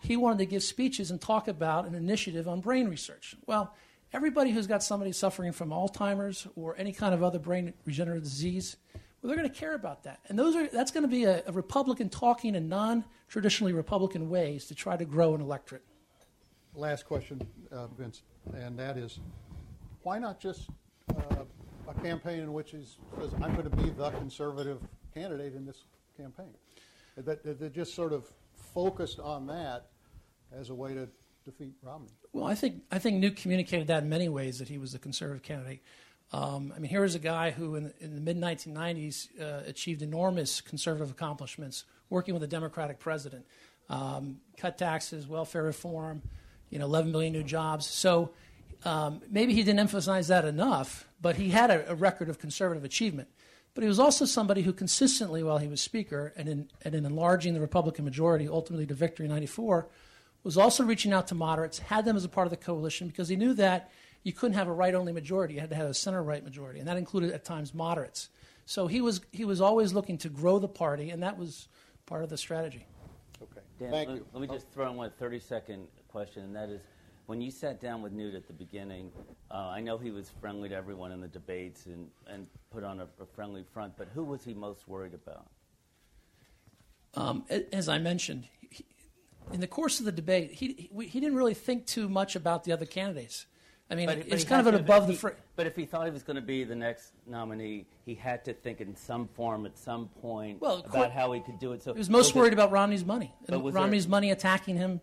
he wanted to give speeches and talk about an initiative on brain research. Well, everybody who's got somebody suffering from Alzheimer's or any kind of other brain regenerative disease, well, they're going to care about that. And those are, that's going to be a, a Republican talking in non traditionally Republican ways to try to grow an electorate. Last question, uh, Vince, and that is, why not just uh, a campaign in which he says, I'm going to be the conservative candidate in this campaign? That, that, just sort of focused on that as a way to defeat Romney. Well, I think I think Newt communicated that in many ways that he was a conservative candidate. Um, I mean, here is a guy who, in, in the mid 1990s, uh, achieved enormous conservative accomplishments working with a Democratic president, um, cut taxes, welfare reform, you know, 11 million new jobs. So um, maybe he didn't emphasize that enough, but he had a, a record of conservative achievement. But he was also somebody who consistently, while he was Speaker and in, and in enlarging the Republican majority, ultimately to victory in 94, was also reaching out to moderates, had them as a part of the coalition because he knew that you couldn't have a right only majority. You had to have a center right majority, and that included at times moderates. So he was, he was always looking to grow the party, and that was part of the strategy. Okay, Dan, thank let, you. let me just throw in one 30 second question, and that is when you sat down with Newt at the beginning, uh, I know he was friendly to everyone in the debates and, and put on a, a friendly front, but who was he most worried about? Um, as I mentioned, he, in the course of the debate, he, he, he didn't really think too much about the other candidates. I mean, But- but it's he kind of an above the. he- Fr- But if he thought he was going to be the next nominee, he had to think in some form at some point Well, about cour- how he could do it. So he was most there- worried about Romney's money, and was there- Romney's money attacking him.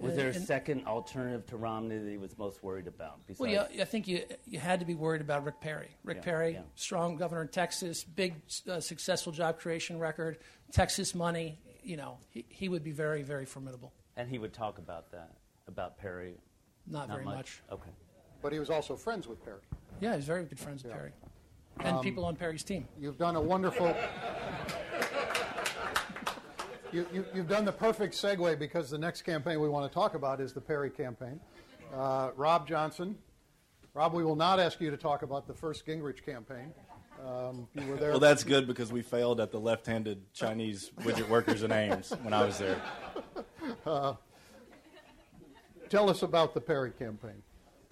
Was uh, there a and- second alternative to Romney that he was most worried about? Well, yeah, I think you you had to be worried about Rick Perry. Rick Yeah, Perry, yeah. strong governor in Texas, big uh, successful job creation record, Texas money. You know, he, he would be very very formidable. and he would talk about that about Perry. Not, very much. Okay. But he was also friends with Perry. Yeah, he's very good friends with Perry, and people on Perry's team. You've done a wonderful. You, you, you've done the perfect segue because the next campaign we want to talk about is the Perry campaign. Uh, Rob Johnson. Rob, we will not ask you to talk about the first Gingrich campaign. Um, you were there. Well, that's good because we failed at the left-handed Chinese widget workers in Ames when I was there. Tell us about the Perry campaign.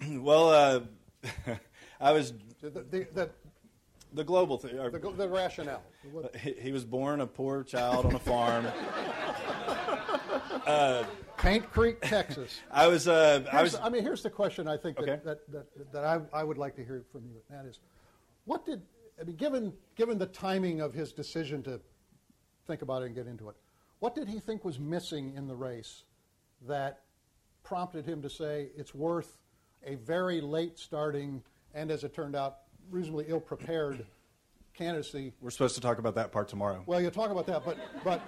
Well, uh, I was The, the, the, the global thing. the, the rationale. He, he was born a poor child on a farm. Paint Creek, Texas. I was. Uh, I was. I mean, here's the question I think that, Okay. that, that, that I, I would like to hear from you. And that is, what did, I mean, given, given the timing of his decision to think about it and get into it, what did he think was missing in the race that prompted him to say it's worth a very late starting and, as it turned out, reasonably ill prepared candidacy We're supposed to talk about that part tomorrow. well, you'll talk about that, but, but,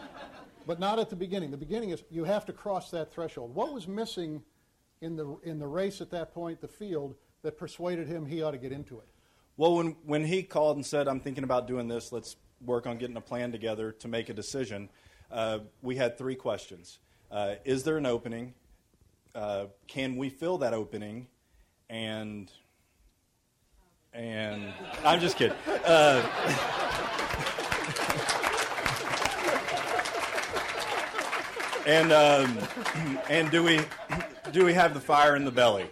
but not at the beginning. The beginning is you have to cross that threshold. What was missing in the, in the race at that point, the field, that persuaded him he ought to get into it? Well, when when he called and said, "I'm thinking about doing this. Let's work on getting a plan together to make a decision," uh, we had three questions: uh, Is there an opening? Uh, can we fill that opening? And and I'm just kidding. Uh, and um, and do we do we have the fire in the belly?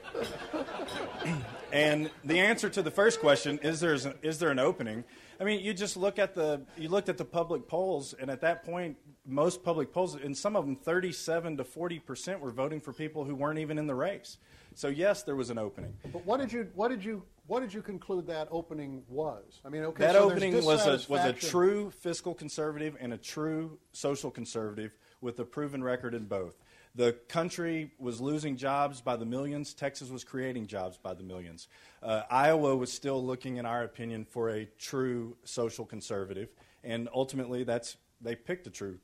And the answer to the first question is there is there an opening? I mean, you just look at the you looked at the public polls, and at that point, most public polls, and some of them, 37 to 40 percent were voting for people who weren't even in the race. So yes, there was an opening. But what did you what did you what did you conclude that opening was? I mean, okay, that so opening was a was a true fiscal conservative and a true social conservative with a proven record in both. The country was losing jobs by the millions. Texas was creating jobs by the millions. Uh, Iowa was still looking, in our opinion, for a true social conservative, and ultimately, that's they picked a true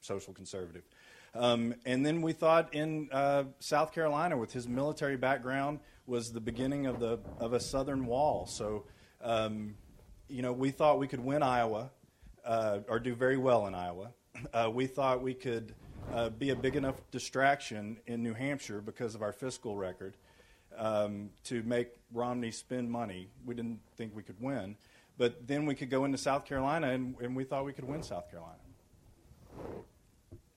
social conservative. Um, and then we thought in uh, South Carolina, with his military background, was the beginning of the of a southern wall. So, um, you know, we thought we could win Iowa uh, or do very well in Iowa. Uh, we thought we could uh, be a big enough distraction in New Hampshire because of our fiscal record um, to make Romney spend money. We didn't think we could win. But then we could go into South Carolina, and, and we thought we could win South Carolina.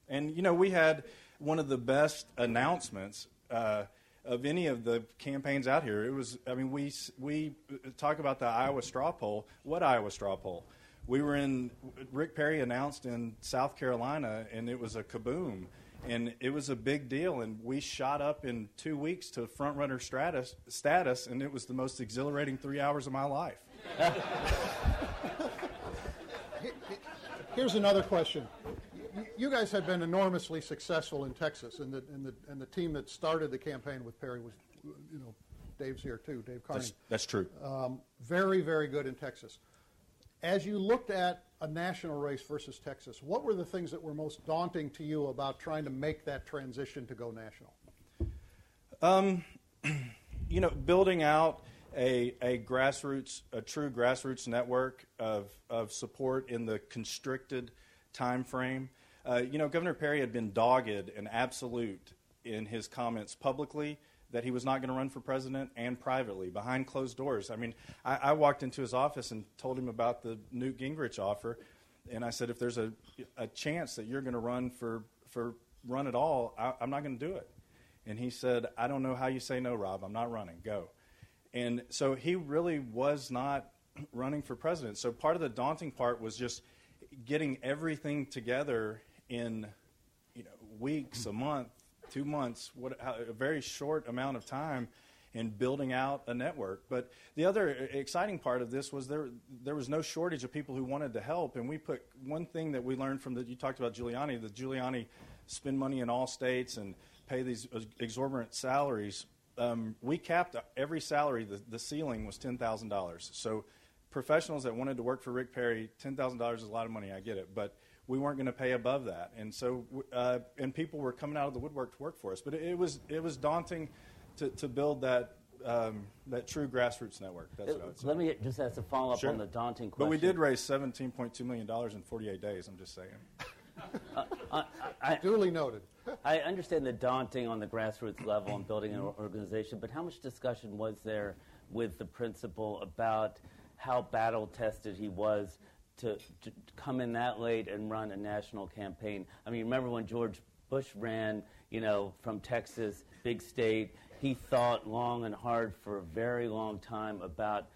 And, you know, we had one of the best announcements uh, of any of the campaigns out here. It was, I mean, we, we talk about the Iowa straw poll. What Iowa straw poll? We were in, Rick Perry announced in South Carolina, and it was a kaboom. And it was a big deal, and we shot up in two weeks to frontrunner status, status, and it was the most exhilarating three hours of my life. Here's another question. You- You guys have been enormously successful in Texas, and the, and the, and the team that started the campaign with Perry was, you know, Dave's here too, Dave Carney. That's, that's true. Um, very, very good in Texas. As you looked at a national race versus Texas, what were the things that were most daunting to you about trying to make that transition to go national? Um, you know, building out a, a grassroots, a true grassroots network of, of support in the constricted time frame. Uh, you know, Governor Perry had been dogged and absolute in his comments publicly that he was not going to run for president and privately behind closed doors. I mean, I, I walked into his office and told him about the Newt Gingrich offer, and I said, if there's a, a chance that you're going to run for, for run at all, I, I'm not going to do it. And he said, I don't know how you say no, Rob. I'm not running. Go. And so he really was not running for president. So part of the daunting part was just getting everything together in you know weeks, a month, two months, what, how, a very short amount of time in building out a network. But the other exciting part of this was there there was no shortage of people who wanted to help, and we put one thing that we learned from the you talked about Giuliani, the Giuliani spend money in all states and pay these exorbitant salaries. Um, we capped every salary. The, the ceiling was ten thousand dollars. So professionals that wanted to work for Rick Perry, ten thousand dollars is a lot of money. I get it, but we weren't going to pay above that, and so uh, and people were coming out of the woodwork to work for us. But it, it was it was daunting to, to build that um, that true grassroots network. That's what I would say. Let me just ask a follow up Sure. on the daunting question. But we did raise seventeen point two million dollars in forty eight days. I'm just saying. i Duly noted. I understand the daunting on the grassroots level and building an organization, but how much discussion was there with the principal about how battle tested he was to, to come in that late and run a national campaign? I mean, remember when George Bush ran, you know, from Texas, big state, he thought long and hard for a very long time about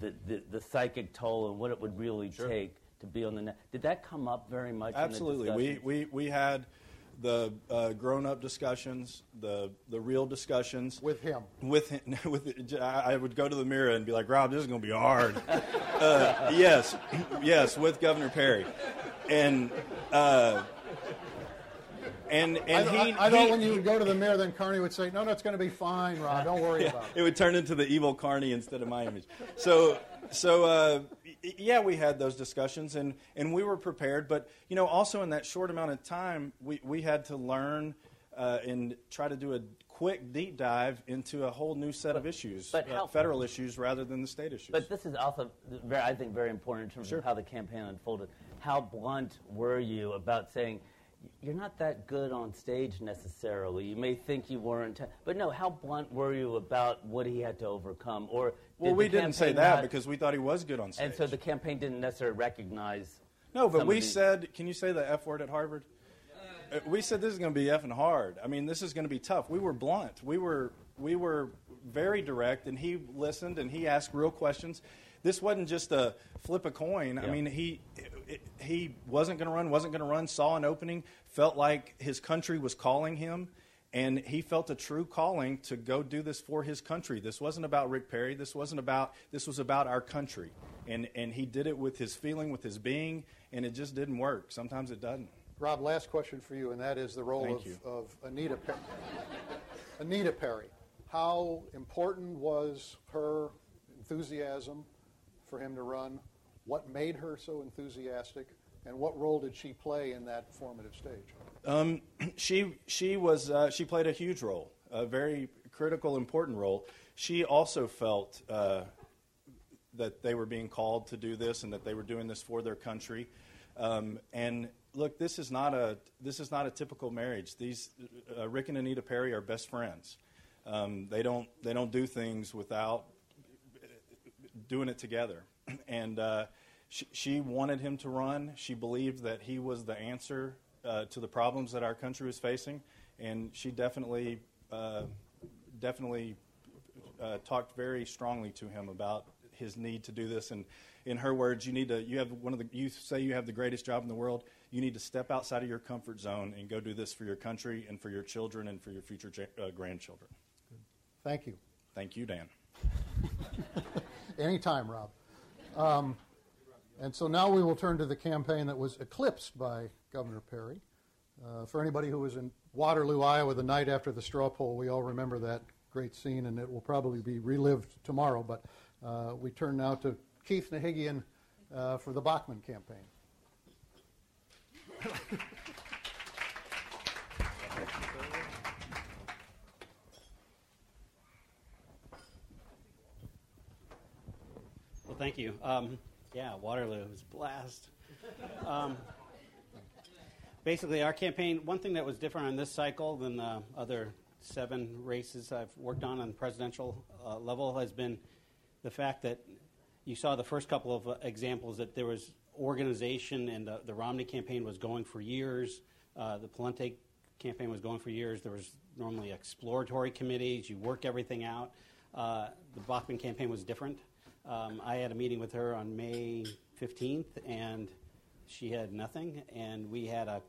the, the, the psychic toll and what it would really take to be on the net. Did that come up very much? Absolutely. In the We, we, we had the uh, grown up discussions, the, the real discussions. With him. With, him, with I I would go to the mirror and be like, Rob, this is going to be hard. uh, yes, yes, with Governor Perry. And. Uh, and, and I, he, I, I thought he- when you would go to the mirror, then Carney would say, "No, no, it's going to be fine, Rob. Don't worry yeah, about it." it would turn into the evil Carney instead of my image. So, so uh, yeah, we had those discussions, and, and we were prepared. But you know, also in that short amount of time, we, we had to learn uh, and try to do a quick deep dive into a whole new set of issues, but uh, how- federal issues rather than the state issues. But this is also, very, I think, very important in terms Sure. of how the campaign unfolded. How blunt were you about saying, you're not that good on stage necessarily. You may think you weren't, but no. How blunt were you about what he had to overcome? Or well, we didn't say that not- because we thought he was good on stage. and so the campaign didn't necessarily recognize. No, but we said, can you say the F word at Harvard? Uh, We said this is going to be effing hard. I mean, this is going to be tough. We were blunt. We were we were very direct, and he listened and he asked real questions. This wasn't just a flip a coin. I mean, he it, he wasn't going to run, wasn't going to run, saw an opening, felt like his country was calling him, and he felt a true calling to go do this for his country. This wasn't about Rick Perry. This wasn't about. This was about our country, and and he did it with his feeling, with his being, and it just didn't work. Sometimes it doesn't. Rob, last question for you, and that is the role Thank of, you. of Anita, Perry. Anita Perry. How important was her enthusiasm for him to run? What made her so enthusiastic? And what role did she play in that formative stage? Um, she she was uh, she played a huge role, a very critical, important role. She also felt uh, that they were being called to do this and that they were doing this for their country. Um, and look, this is not a this is not a typical marriage. These uh, Rick and Anita Perry are best friends. Um, they don't they don't do things without doing it together. And uh, she, she wanted him to run. She believed that he was the answer uh, to the problems that our country was facing, and she definitely uh, definitely uh, talked very strongly to him about his need to do this. And in her words, you need to you have one of the you say you have the greatest job in the world. You need to step outside of your comfort zone and go do this for your country and for your children and for your future uh, grandchildren. Thank you. Thank you, Dan. Anytime, Rob. Um, and so now we will turn to the campaign that was eclipsed by Governor Perry. Uh, for anybody who was in Waterloo, Iowa, the night after the straw poll, we all remember that great scene, and it will probably be relived tomorrow. But uh, we turn now to Keith Nahigian uh, for the Bachmann campaign. Well, thank you. Um, yeah, Waterloo was a blast. Um, basically, our campaign, one thing that was different on this cycle than the other seven races I've worked on on the presidential uh, level has been the fact that you saw the first couple of uh, examples that there was organization and the, the Romney campaign was going for years. Uh, the Pawlenty campaign was going for years. There was normally exploratory committees. You work everything out. Uh, the Bachmann campaign was different. Um, I had a meeting with her on May 15th, and she had nothing, and we had a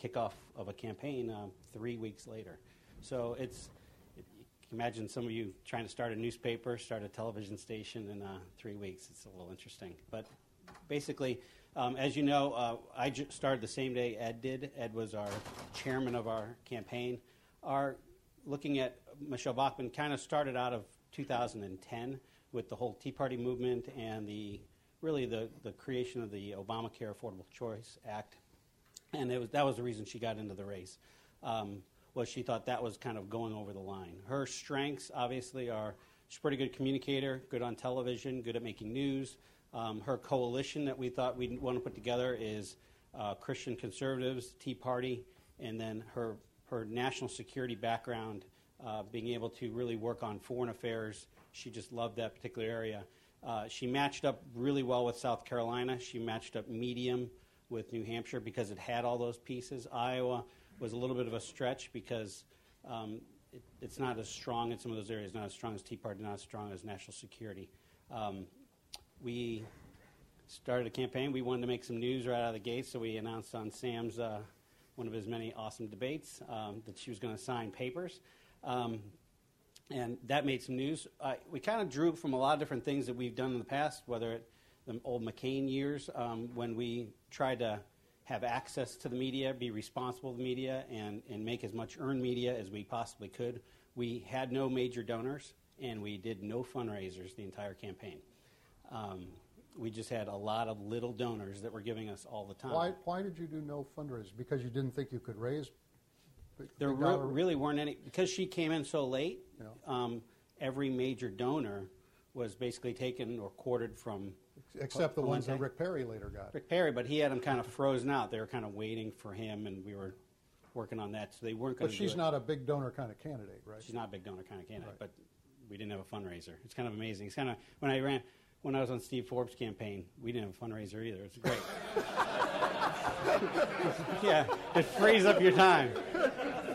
kickoff of a campaign uh, three weeks later. So it's imagine some of you trying to start a newspaper, start a television station in uh, three weeks. It's a little interesting, but basically, um, as you know, uh, I j- started the same day Ed did. Ed was our chairman of our campaign. Our looking at Michele Bachmann kind of started out of 2010 with the whole Tea Party movement and the really the, the creation of the Obamacare Affordable Choice Act, and it was that was the reason she got into the race. Um, was she thought that was kind of going over the line. Her strengths obviously are she's a pretty good communicator, good on television, good at making news. Um, her coalition that we thought we'd want to put together is uh, Christian conservatives, Tea Party, and then her her national security background, uh, being able to really work on foreign affairs. She just loved that particular area. Uh, she matched up really well with South Carolina. She matched up medium with New Hampshire because it had all those pieces. Iowa was a little bit of a stretch because um, it, it's not as strong in some of those areas, not as strong as Tea Party, not as strong as national security. Um, we started a campaign. We wanted to make some news right out of the gate, so we announced on Sam's uh, one of his many awesome debates um, that she was going to sign papers. And that made some news. Uh, we kind of drew from a lot of different things that we've done in the past, whether it the old McCain years um, when we tried to have access to the media, be responsible to the media, and, and make as much earned media as we possibly could. We had no major donors, and we did no fundraisers the entire campaign. Um, we just had a lot of little donors that were giving us all the time. Why, why did you do no fundraisers? Because you didn't think you could raise There re- really weren't any because she came in so late. Yeah. Um, every major donor was basically taken or quartered from Except the ones that Rick Perry later got. Rick Perry, but he had them kind of frozen out. They were kind of waiting for him, and we were working on that, so they weren't going But she's not a big donor kind of candidate, right? She's not a big donor kind of candidate, Right. but we didn't have a fundraiser. It's kind of amazing. It's kind of when I ran when I was on Steve Forbes' campaign, we didn't have a fundraiser either. It's great. yeah, it frees up your time,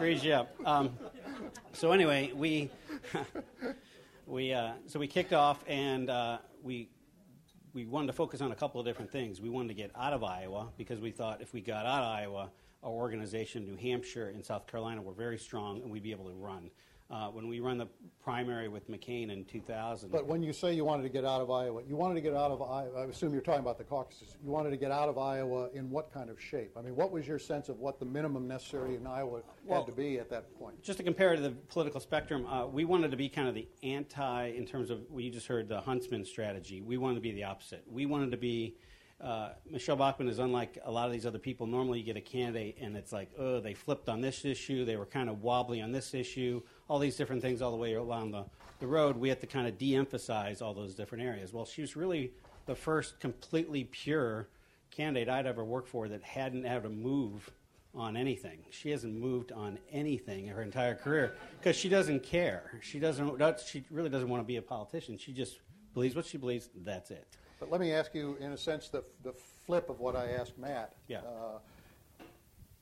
frees you up. Um, so anyway, we we uh, so we kicked off and uh, we we wanted to focus on a couple of different things. We wanted to get out of Iowa because we thought if we got out of Iowa, our organization, New Hampshire and South Carolina, were very strong, and we'd be able to run. Uh, when we run the primary with McCain in 2000, But when you say you wanted to get out of Iowa, you wanted to get out of Iowa, I assume you're talking about the caucuses. You wanted to get out of Iowa in what kind of shape? I mean, what was your sense of what the minimum necessary in Iowa Well- had to be at that point? just to compare to the political spectrum, uh, we wanted to be kind of the anti, in terms of what you just heard, the huntsman strategy. We wanted to be the opposite. We wanted to be. Uh, Michele Bachmann is unlike a lot of these other people. Normally, you get a candidate and it's like, oh, they flipped on this issue, they were kind of wobbly on this issue, all these different things all the way along the, the road. We had to kind of de emphasize all those different areas. Well, she was really the first completely pure candidate I'd ever worked for that hadn't had to move on anything. She hasn't moved on anything her entire career because she doesn't care. She doesn't. She really doesn't want to be a politician. She just believes what she believes. That's it. But let me ask you, in a sense, the, the flip of what I asked Matt. Yeah. Uh,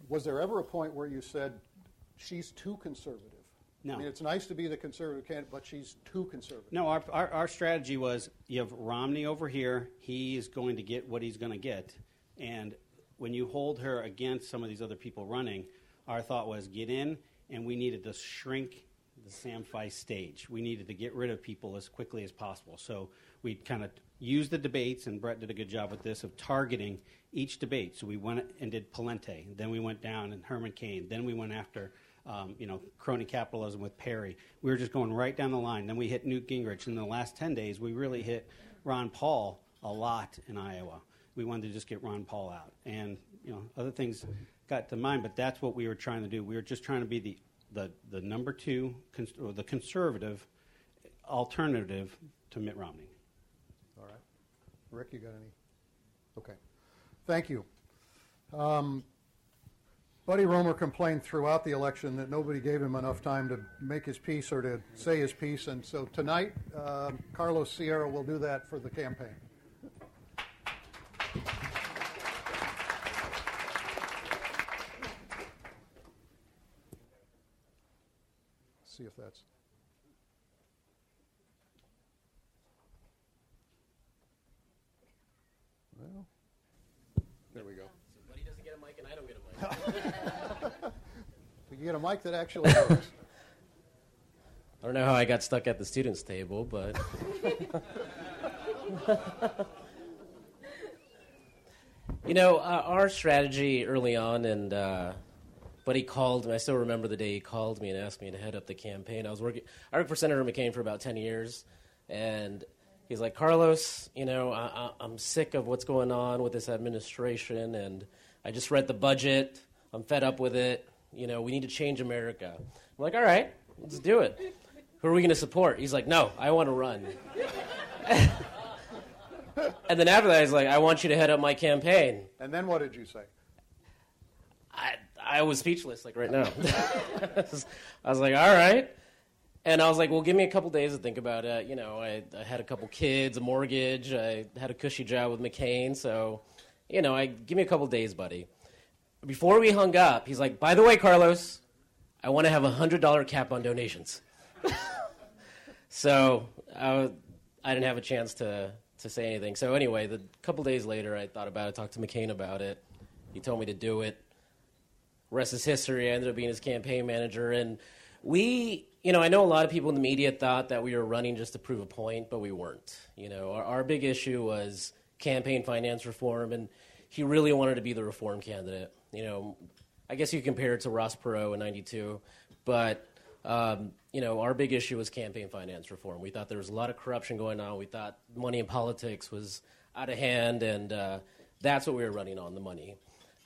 was there ever a point where you said, she's too conservative? No. I mean, it's nice to be the conservative candidate, but she's too conservative. No, our, our, our strategy was you have Romney over here. He is going to get what he's going to get. And when you hold her against some of these other people running, our thought was get in, and we needed to shrink the Sam Feist stage. We needed to get rid of people as quickly as possible. So we kind of used the debates, and Brett did a good job with this, of targeting each debate. So we went and did Pawlenty. Then we went down and Herman Cain. Then we went after um, you know, crony capitalism with Perry. We were just going right down the line. Then we hit Newt Gingrich. In the last 10 days, we really hit Ron Paul a lot in Iowa. We wanted to just get Ron Paul out. And, you know, other things got to mind, but that's what we were trying to do. We were just trying to be the, the, the number two, cons- or the conservative alternative to Mitt Romney. All right. Rick, you got any? Okay. Thank you. Um, Buddy Roemer complained throughout the election that nobody gave him enough time to make his piece or to say his piece, and so tonight, uh, Carlos Sierra will do that for the campaign. See if that's. Well, there we go. Buddy doesn't get a mic and I don't get a mic. Can get a mic that actually works. I don't know how I got stuck at the students' table, but. you know, uh, our strategy early on, and uh, Buddy called, me. I still remember the day he called me and asked me to head up the campaign. I was working, I worked for Senator McCain for about 10 years, and he's like, Carlos, you know, I, I'm sick of what's going on with this administration, and I just read the budget. I'm fed up with it. You know, we need to change America. I'm like, all right, let's do it. Who are we going to support? He's like, no, I want to run. and then after that, he's like, I want you to head up my campaign. And then what did you say? I, I was speechless, like right now. I was like, all right. And I was like, well, give me a couple days to think about it. You know, I, I had a couple kids, a mortgage, I had a cushy job with McCain, so, you know, I give me a couple days, buddy. Before we hung up, he's like, by the way, Carlos, I want to have a hundred dollar cap on donations. so I, I didn't have a chance to to say anything. So anyway, the couple days later, I thought about it, talked to McCain about it. He told me to do it. Rest is history. I ended up being his campaign manager, and we, you know, I know a lot of people in the media thought that we were running just to prove a point, but we weren't. You know, our, our big issue was campaign finance reform, and he really wanted to be the reform candidate. You know, I guess you compare it to Ross Perot in '92, but um, you know, our big issue was campaign finance reform. We thought there was a lot of corruption going on. We thought money in politics was out of hand, and uh, that's what we were running on the money.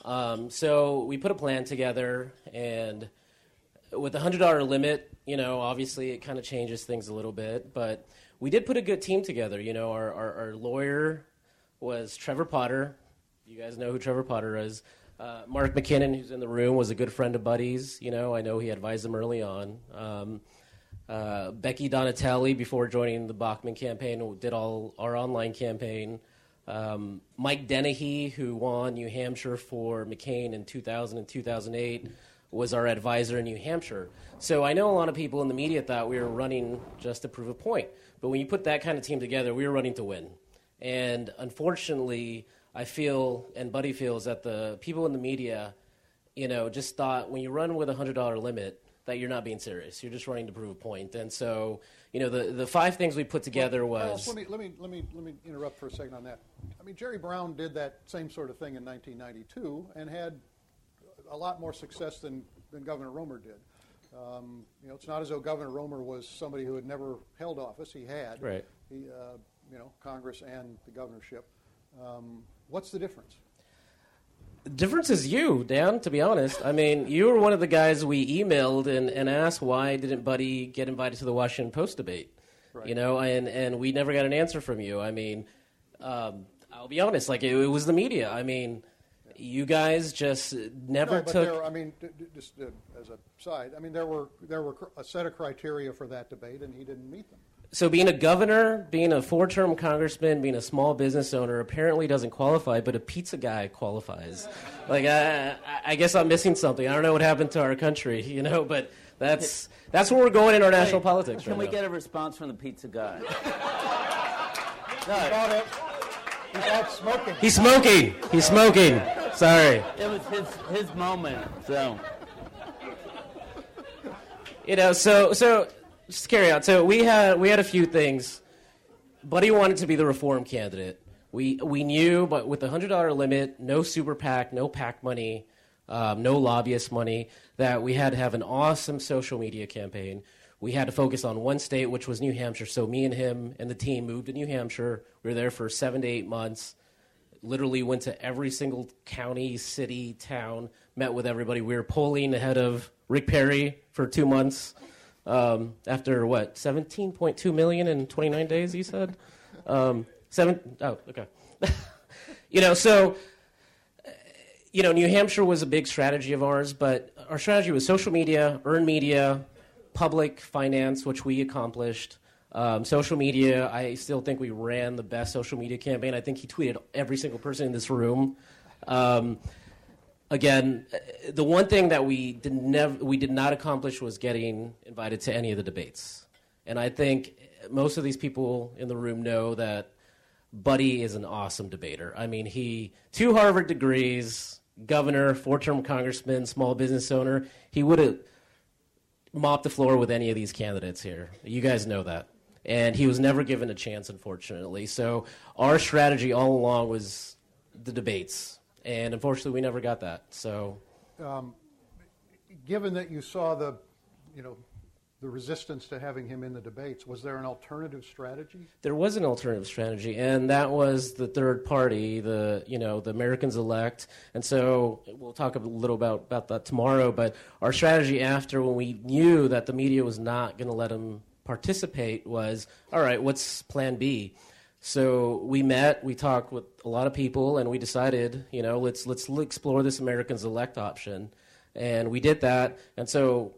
Um, so we put a plan together, and with the hundred dollar limit, you know, obviously it kind of changes things a little bit, but we did put a good team together. You know, our, our, our lawyer was Trevor Potter. You guys know who Trevor Potter is. Uh, Mark McKinnon, who's in the room, was a good friend of Buddy's. You know, I know he advised him early on. Um, uh, Becky Donatelli, before joining the Bachmann campaign, did all our online campaign. Um, Mike Dennehy, who won New Hampshire for McCain in 2000 and 2008, was our advisor in New Hampshire. So I know a lot of people in the media thought we were running just to prove a point. But when you put that kind of team together, we were running to win. And unfortunately, I feel, and Buddy feels, that the people in the media, you know, just thought when you run with a hundred dollar limit that you're not being serious. You're just running to prove a point. And so, you know, the the five things we put together Well, was. Alice, let me let me let me let me interrupt for a second on that. I mean, Jerry Brown did that same sort of thing in 1992 and had a lot more success than, than Governor Roemer did. Um, you know, it's not as though Governor Roemer was somebody who had never held office. He had, Right. He, uh, you know, Congress and the governorship. Um, what's the difference? The difference is you, Dan, to be honest. I mean, you were one of the guys we emailed and, and asked why didn't Buddy get invited to the Washington Post debate? Right. You know, and, and we never got an answer from you. I mean, um, I'll be honest, like, it, it was the media. I mean, you guys just never no, but took. there, I mean, just uh, as a side, I mean, there were there were cr- a set of criteria for that debate, and he didn't meet them. So being a governor, being a four-term congressman, being a small business owner apparently doesn't qualify, but a pizza guy qualifies. like I, I- I guess I'm missing something. I don't know what happened to our country, you know, but that's that's where we're going in our national Wait, politics Can right we now. get a response from the pizza guy? no. He's out smoking. He's smoking. He's smoking. Sorry. It was his his moment. So You know, so so just carry on. So we had we had a few things. Buddy wanted to be the reform candidate. We we knew, but with the hundred dollar limit, no super PAC, no PAC money, um, no lobbyist money, that we had to have an awesome social media campaign. We had to focus on one state, which was New Hampshire. So me and him and the team moved to New Hampshire. We were there for seven to eight months literally went to every single county, city, town, met with everybody. We were polling ahead of Rick Perry for two months. Um, after what, 17.2 million in 29 days, You said? Um, seven, oh, okay. you know, so, you know, New Hampshire was a big strategy of ours, but our strategy was social media, earned media, public finance, which we accomplished. Um, social media, I still think we ran the best social media campaign. I think he tweeted every single person in this room. Um, again, the one thing that we did never we did not accomplish was getting invited to any of the debates. And I think most of these people in the room know that Buddy is an awesome debater. I mean, he two Harvard degrees, governor, four-term congressman, small business owner. He would have mopped the floor with any of these candidates here. You guys know that. And he was never given a chance, unfortunately. So our strategy all along was the debates, and unfortunately, we never got that. So Um, given that you saw the, you know, the resistance to having him in the debates, was there an alternative strategy? there was an alternative strategy, and that was the third party, the you know the Americans elect. And so we'll talk a little about about that tomorrow. But our strategy after when we knew that the media was not going to let him participate was all right. What's Plan B? So we met, we talked with a lot of people, and we decided, you know, let's let's explore this Americans elect option, and we did that. And so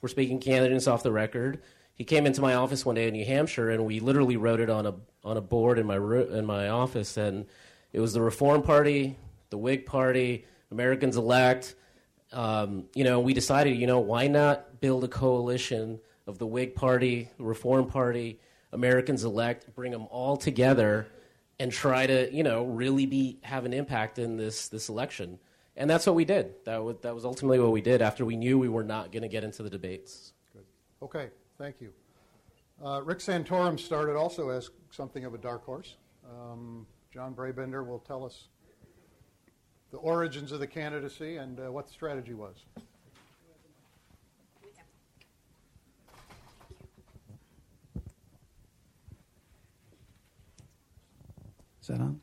we're speaking candidates off the record. He came into my office one day in New Hampshire, and we literally wrote it on a on a board in my in my office, and it was the Reform Party, the Whig Party, Americans Elect. Um, you know, we decided, you know, why not build a coalition of the Whig Party, Reform Party, Americans Elect, bring them all together, and try to, you know, really be have an impact in this this election. And that's what we did. That was, that was ultimately what we did after we knew we were not going to get into the debates. Good. Okay, thank you. Uh, Rick Santorum started also as something of a dark horse. Um, John Brabender will tell us the origins of the candidacy and uh, what the strategy was. Is that on?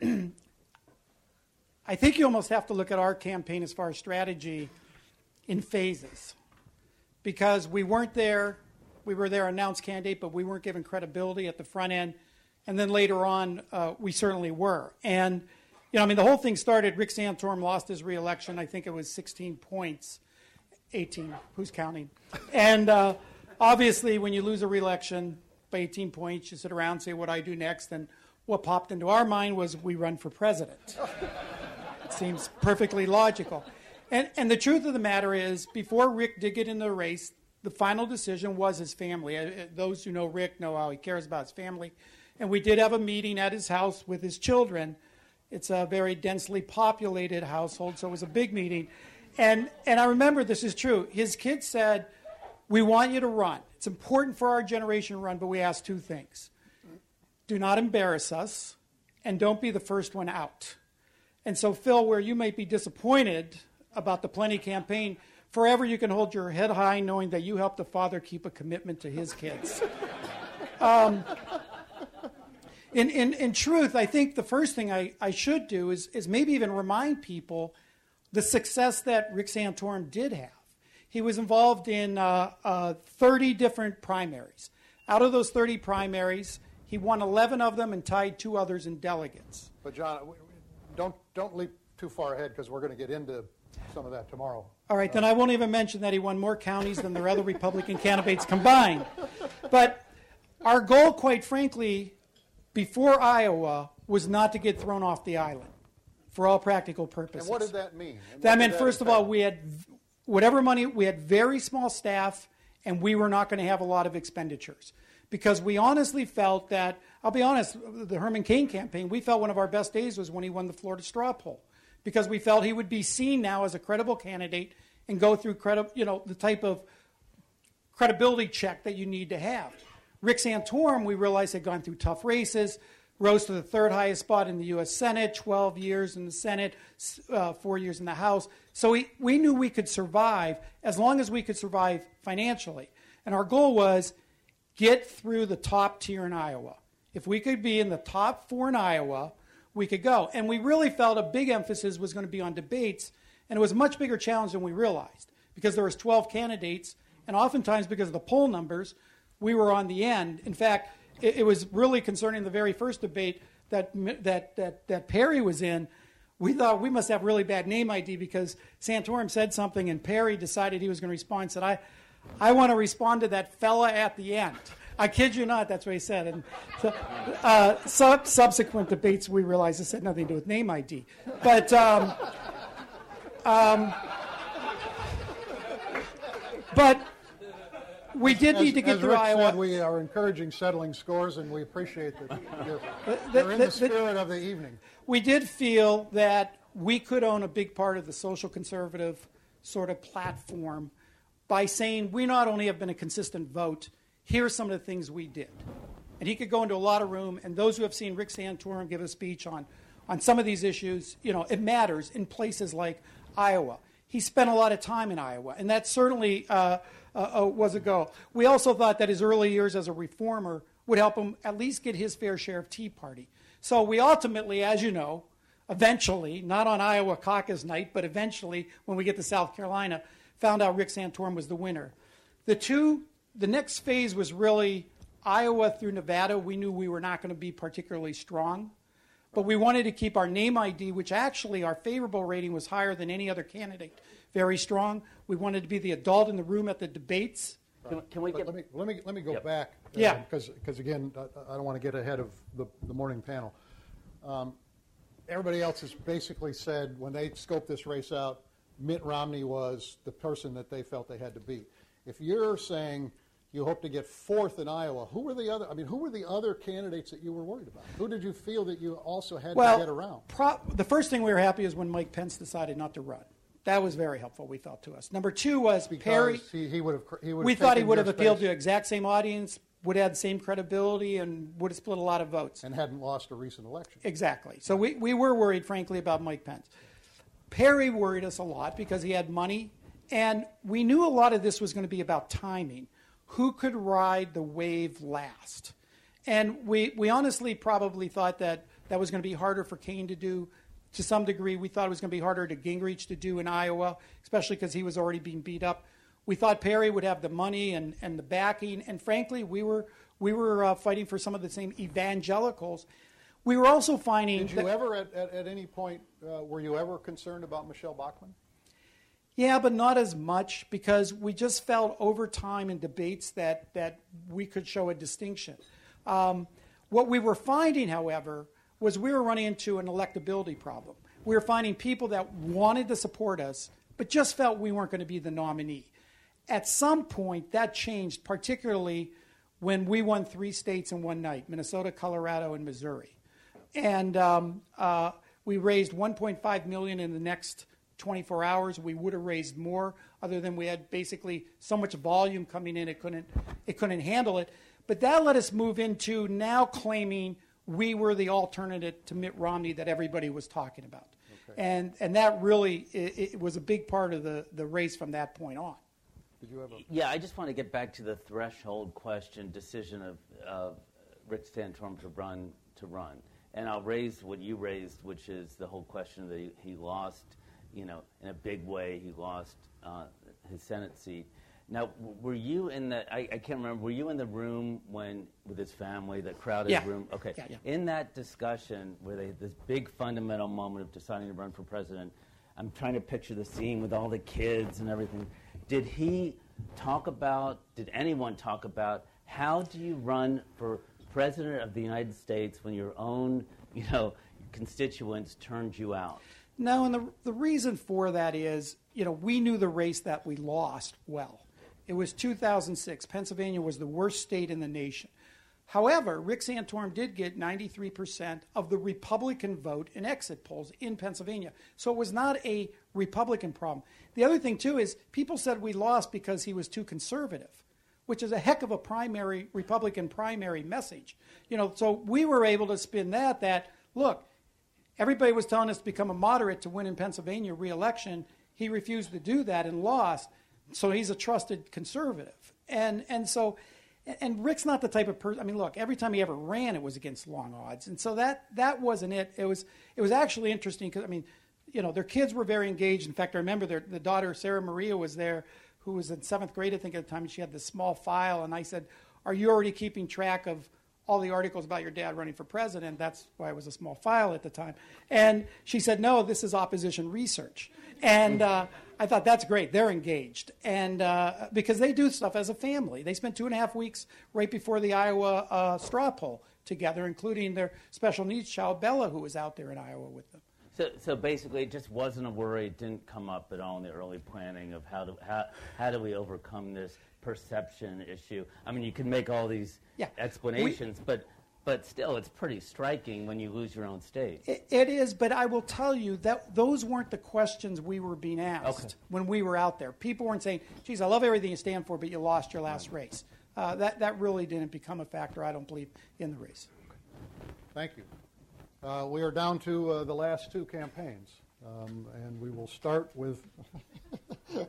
Um, I think you almost have to look at our campaign as far as strategy in phases because we weren't there. We were there announced candidate, but we weren't given credibility at the front end. And then later on, uh, we certainly were. And, you know, I mean, the whole thing started. Rick Santorum lost his reelection. I think it was 16 points, 18. Who's counting? And uh, obviously, when you lose a reelection by 18 points, you sit around and say, "What do I do next?" And what popped into our mind was, "We run for president." it seems perfectly logical. And, and the truth of the matter is, before Rick did get in the race, the final decision was his family. Uh, uh, Those who know Rick know how he cares about his family. And we did have a meeting at his house with his children. It's a very densely populated household, so it was a big meeting. And, and I remember this is true. His kids said, We want you to run. It's important for our generation to run, but we ask two things do not embarrass us, and don't be the first one out. And so, Phil, where you might be disappointed about the Pawlenty campaign, forever you can hold your head high knowing that you helped a father keep a commitment to his kids. um, in, in, in truth, I think the first thing I, I should do is, is maybe even remind people the success that Rick Santorum did have. He was involved in uh, uh, 30 different primaries. Out of those 30 primaries, he won 11 of them and tied two others in delegates. But John, don't don't leap too far ahead because we're going to get into some of that tomorrow. All right, then I won't even mention that he won more counties than the other Republican candidates combined. But our goal, quite frankly, before Iowa was not to get thrown off the island for all practical purposes. And what did that mean? That meant, did first of all, we had whatever money, we had very small staff, and we were not going to have a lot of expenditures. Because we honestly felt that, I'll be honest, the Herman Cain campaign, we felt one of our best days was when he won the Florida straw poll. Because we felt he would be seen now as a credible candidate and go through credi- you know, the type of credibility check that you need to have. Rick Santorum, we realized, had gone through tough races, rose to the third highest spot in the U.S. Senate, 12 years in the Senate, uh, four years in the House. So we, we knew we could survive as long as we could survive financially. And our goal was get through the top tier in Iowa. If we could be in the top four in Iowa, we could go. And we really felt a big emphasis was going to be on debates, and it was a much bigger challenge than we realized because there was 12 candidates, and oftentimes because of the poll numbers, we were on the end. In fact, it, it was really concerning the very first debate that, that, that, that Perry was in. We thought we must have really bad name ID because Santorum said something and Perry decided he was going to respond. Said, I, I want to respond to that fella at the end. I kid you not, that's what he said. And so, uh, sub- subsequent debates, we realized this had nothing to do with name ID. But um, um, but we did as, need to get as through Rick Iowa. Said, we are encouraging settling scores, and we appreciate that you're, you're in the, spirit of the evening. We did feel that we could own a big part of the social conservative sort of platform by saying we not only have been a consistent vote, here are some of the things we did. And he could go into a lot of room, and those who have seen Rick Santorum give a speech on, on some of these issues, you know, it matters in places like Iowa. He spent a lot of time in Iowa, and that certainly uh, uh, uh, was a goal. We also thought that his early years as a reformer would help him at least get his fair share of Tea Party. So we ultimately, as you know, eventually, not on Iowa caucus night, but eventually, when we get to South Carolina, found out Rick Santorum was the winner. The two, the next phase was really Iowa through Nevada. We knew we were not going to be particularly strong, but we wanted to keep our name ID, which actually our favorable rating was higher than any other candidate, very strong. We wanted to be the adult in the room at the debates. Can, can we But get? let me let me let me go Yep. back. Yeah. Because again, I, I don't want to get ahead of the, the morning panel. Um, everybody else has basically said when they scoped this race out, Mitt Romney was the person that they felt they had to beat. If you're saying you hope to get fourth in Iowa, who were the other? I mean, who were the other candidates that you were worried about? Who did you feel that you also had well, to get around? Pro- the first thing we were happy is when Mike Pence decided not to run. That was very helpful, we thought, to us. Number two was Perry. Because he, he would have he would we thought he would have appealed to the exact same audience, would have had the same credibility, and would have split a lot of votes. and hadn't lost a recent election. Exactly. So we, we were worried, frankly, about Mike Pence. Perry worried us a lot because he had money, and we knew a lot of this was going to be about timing. Who could ride the wave last? And we, we honestly probably thought that that was going to be harder for Cain to do. To some degree, we thought it was going to be harder to Gingrich to do in Iowa, especially because he was already being beat up. We thought Perry would have the money and, and the backing, and frankly, we were, we were uh, fighting for some of the same evangelicals. We were also finding. Did you ever, at, at, at any point, uh, were you ever concerned about Michele Bachmann? Yeah, but not as much because we just felt over time in debates that, that we could show a distinction. Um, what we were finding, however, was we were running into an electability problem. We were finding people that wanted to support us, but just felt we weren't going to be the nominee. At some point, that changed, particularly when we won three states in one night Minnesota, Colorado, and Missouri. And um, uh, we raised 1.5 million in the next 24 hours. We would have raised more, other than we had basically so much volume coming in, it couldn't, it couldn't handle it. But that let us move into now claiming we were the alternative to Mitt Romney that everybody was talking about. Okay. And, and that really it, it was a big part of the, the race from that point on. Did you have a- yeah, I just want to get back to the threshold question decision of, of Rick Santorum to run to run. And I'll raise what you raised, which is the whole question that he, he lost, you know, in a big way. He lost uh, his Senate seat. Now, were you in the? I, I, can't remember. Were you in the room when with his family, the crowded yeah. room? Okay. Yeah, yeah. In that discussion, where they had this big fundamental moment of deciding to run for president, I'm trying to picture the scene with all the kids and everything. Did he talk about? Did anyone talk about how do you run for president of the United States when your own, you know, constituents turned you out? No, and the, the reason for that is, you know, we knew the race that we lost well. It was 2006. Pennsylvania was the worst state in the nation. However, Rick Santorum did get 93% of the Republican vote in exit polls in Pennsylvania. So it was not a Republican problem. The other thing, too, is people said we lost because he was too conservative which is a heck of a primary Republican primary message. You know, so we were able to spin that that look, everybody was telling us to become a moderate to win in Pennsylvania re-election. He refused to do that and lost. So he's a trusted conservative. And and so and Rick's not the type of person. I mean, look, every time he ever ran, it was against long odds, and so that that wasn't it. It was it was actually interesting because I mean, you know, their kids were very engaged. In fact, I remember their the daughter Sarah Maria was there, who was in seventh grade, I think, at the time, and she had this small file. And I said, Are you already keeping track of all the articles about your dad running for president? That's why it was a small file at the time. And she said, No, this is opposition research. And uh, I thought, That's great. They're engaged. And uh, because they do stuff as a family. They spent two and a half weeks right before the Iowa uh, straw poll together, including their special needs child, Bella, who was out there in Iowa with them. So, so basically, it just wasn't a worry. It didn't come up at all in the early planning of how do how, how do we overcome this perception issue. I mean, you can make all these yeah. explanations, we, but but still, it's pretty striking when you lose your own state. It, it is, but I will tell you that those weren't the questions we were being asked okay. when we were out there. People weren't saying, "Geez, I love everything you stand for, but you lost your last right. race." Uh, that that really didn't become a factor. I don't believe in the race. Thank you. Uh, we are down to uh, the last two campaigns, um, and we will start with.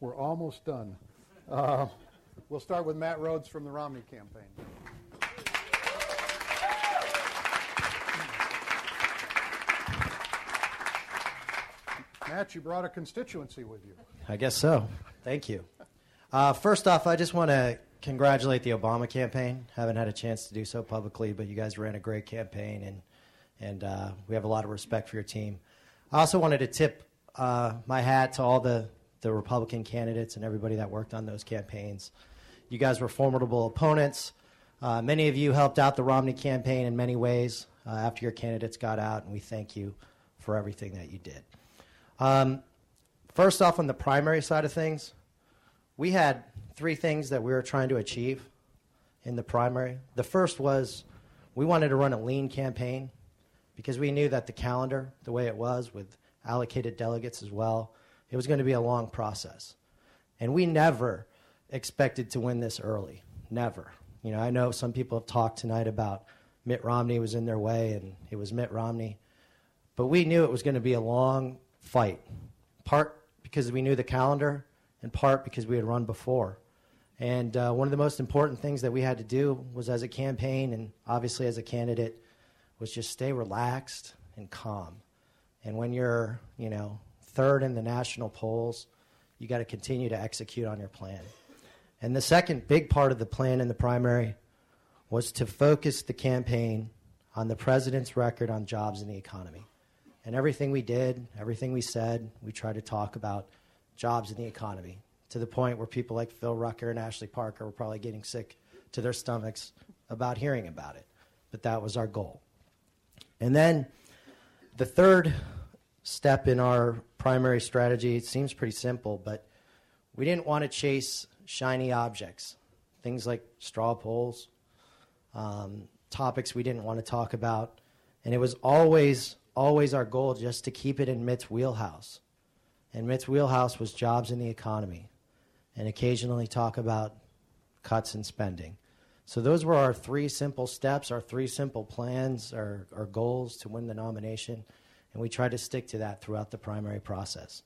we're almost done. Uh, we'll start with Matt Rhoades from the Romney campaign. Matt, you brought a constituency with you. I guess so. Thank you. Uh, first off, I just want to congratulate the Obama campaign. Haven't had a chance to do so publicly, but you guys ran a great campaign, and and uh, we have a lot of respect for your team. I also wanted to tip uh, my hat to all the the Republican candidates and everybody that worked on those campaigns. You guys were formidable opponents. Uh, many of you helped out the Romney campaign in many ways uh, after your candidates got out, and we thank you for everything that you did. Um, first off, on the primary side of things, we had three things that we were trying to achieve in the primary. The first was we wanted to run a lean campaign because we knew that the calendar, the way it was with allocated delegates as well, it was going to be a long process. And we never expected to win this early. Never. You know, I know some people have talked tonight about Mitt Romney was in their way and it was Mitt Romney. But we knew it was going to be a long fight, part because we knew the calendar, and part because we had run before. And uh, one of the most important things that we had to do was, as a campaign and obviously as a candidate, was just stay relaxed and calm. And when you're, you know, third in the national polls, you got to continue to execute on your plan. And the second big part of the plan in the primary was to focus the campaign on the president's record on jobs and the economy. And everything we did, everything we said, we tried to talk about jobs in the economy to the point where people like Phil Rucker and Ashley Parker were probably getting sick to their stomachs about hearing about it. But that was our goal. And then the third step in our primary strategy it seems pretty simple, but we didn't want to chase shiny objects things like straw polls, um, topics we didn't want to talk about. And it was always, always our goal just to keep it in Mitt's wheelhouse. And Mitt's wheelhouse was jobs in the economy and occasionally talk about cuts in spending. So those were our three simple steps, our three simple plans, our, our goals to win the nomination. And we tried to stick to that throughout the primary process.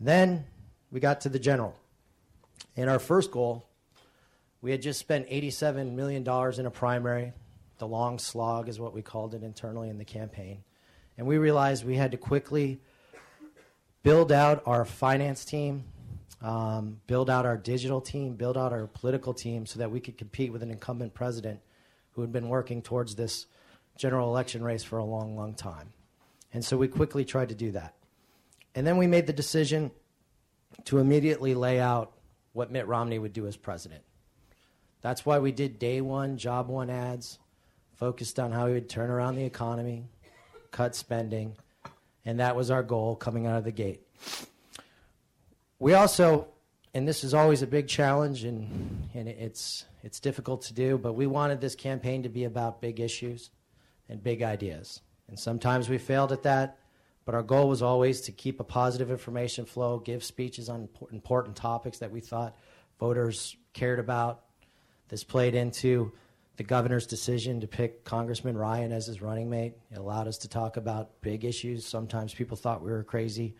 Then we got to the general. And our first goal, we had just spent $87 million in a primary. The long slog is what we called it internally in the campaign. And we realized we had to quickly build out our finance team, um, build out our digital team, build out our political team so that we could compete with an incumbent president who had been working towards this general election race for a long, long time. And so we quickly tried to do that. And then we made the decision to immediately lay out what Mitt Romney would do as president. That's why we did day one, job one ads, focused on how he would turn around the economy, cut spending, and that was our goal coming out of the gate. We also, and this is always a big challenge, and, and it's, it's difficult to do, but we wanted this campaign to be about big issues and big ideas. And sometimes we failed at that, but our goal was always to keep a positive information flow, give speeches on important topics that we thought voters cared about. This played into the governor's decision to pick Congressman Ryan as his running mate. It allowed us to talk about big issues. Sometimes people thought we were crazy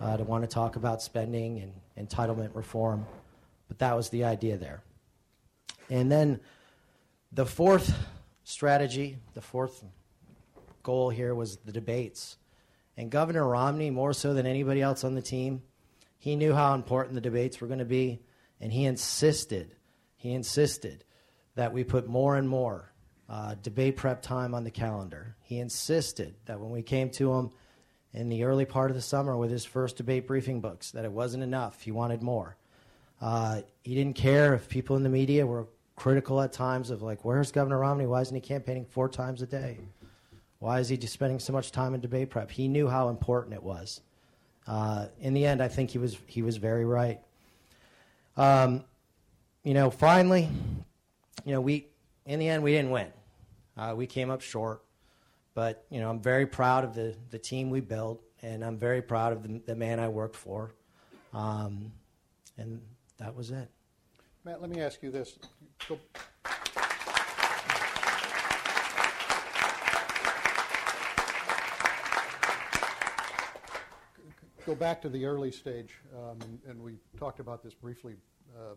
uh, to want to talk about spending and entitlement reform, but that was the idea there. And then the fourth strategy, the fourth goal here was the debates. And Governor Romney, more so than anybody else on the team, he knew how important the debates were going to be, and he insisted, he insisted that we put more and more uh, debate prep time on the calendar. He insisted that when we came to him in the early part of the summer with his first debate briefing books, that it wasn't enough. He wanted more. Uh, he didn't care if people in the media were critical at times of like, where's Governor Romney? Why isn't he campaigning four times a day? Why is he just spending so much time in debate prep? He knew how important it was. Uh, in the end, I think he was he was very right. Um, you know, finally, you know, we in the end we didn't win. Uh, we came up short, but you know, I'm very proud of the the team we built, and I'm very proud of the, the man I worked for, um, and that was it. Matt, let me ask you this. Go, go back to the early stage, um, and, we talked about this briefly uh,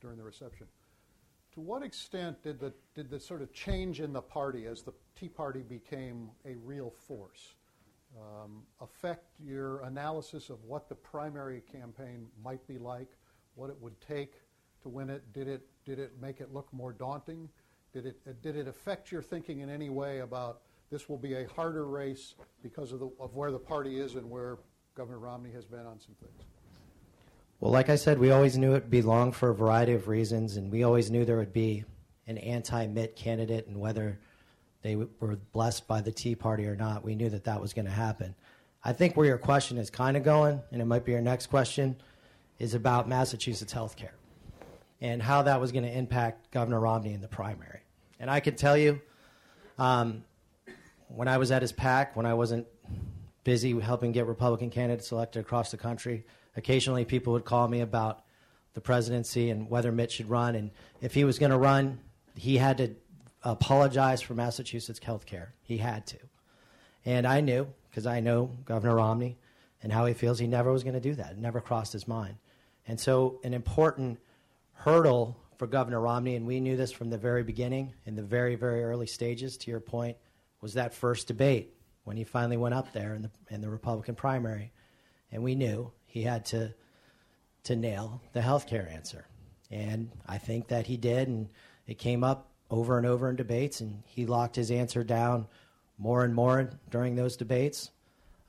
during the reception. To what extent did the did the sort of change in the party as the Tea Party became a real force um, affect your analysis of what the primary campaign might be like, what it would take to win it? Did it did it make it look more daunting? Did it did it affect your thinking in any way about this will be a harder race because of the of where the party is and where Governor Romney has been on some things? Well, like I said, we always knew it would be long for a variety of reasons, and we always knew there would be an anti Mitt candidate, and whether they were blessed by the Tea Party or not, we knew that that was going to happen. I think where your question is kind of going, and it might be your next question, is about Massachusetts health care and how that was going to impact Governor Romney in the primary. And I can tell you, um, when I was at his PAC, when I wasn't busy helping get Republican candidates elected across the country. Occasionally, people would call me about the presidency and whether Mitt should run. And if he was going to run, he had to apologize for Massachusetts health care. He had to. And I knew, because I know Governor Romney and how he feels, he never was going to do that. It never crossed his mind. And so, an important hurdle for Governor Romney, and we knew this from the very beginning, in the very, very early stages, to your point, was that first debate when he finally went up there in the in the Republican primary, and we knew he had to to nail the health care answer, and I think that he did, and it came up over and over in debates, and he locked his answer down more and more during those debates,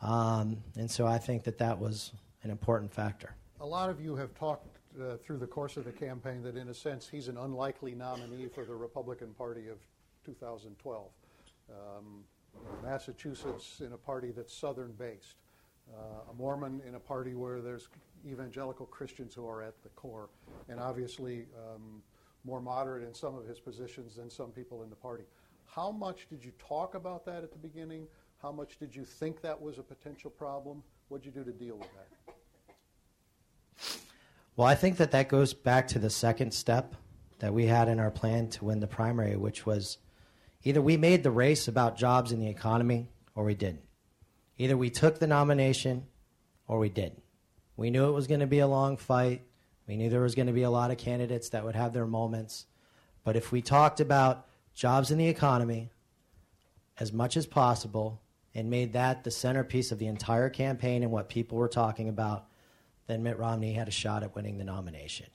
um, and so I think that that was an important factor. A lot of you have talked uh, through the course of the campaign that, in a sense, he's an unlikely nominee for the Republican Party of 2012. Um, Massachusetts in a party that's Southern based, a Mormon in a party where there's evangelical Christians who are at the core, and obviously um, more moderate in some of his positions than some people in the party. How much did you talk about that at the beginning? How much did you think that was a potential problem? What did you do to deal with that? Well, I think that that goes back to the second step that we had in our plan to win the primary, which was either we made the race about jobs in the economy or we didn't. Either we took the nomination or we didn't. We knew it was going to be a long fight. We knew there was going to be a lot of candidates that would have their moments. But if we talked about jobs in the economy as much as possible and made that the centerpiece of the entire campaign and what people were talking about, then Mitt Romney had a shot at winning the nomination.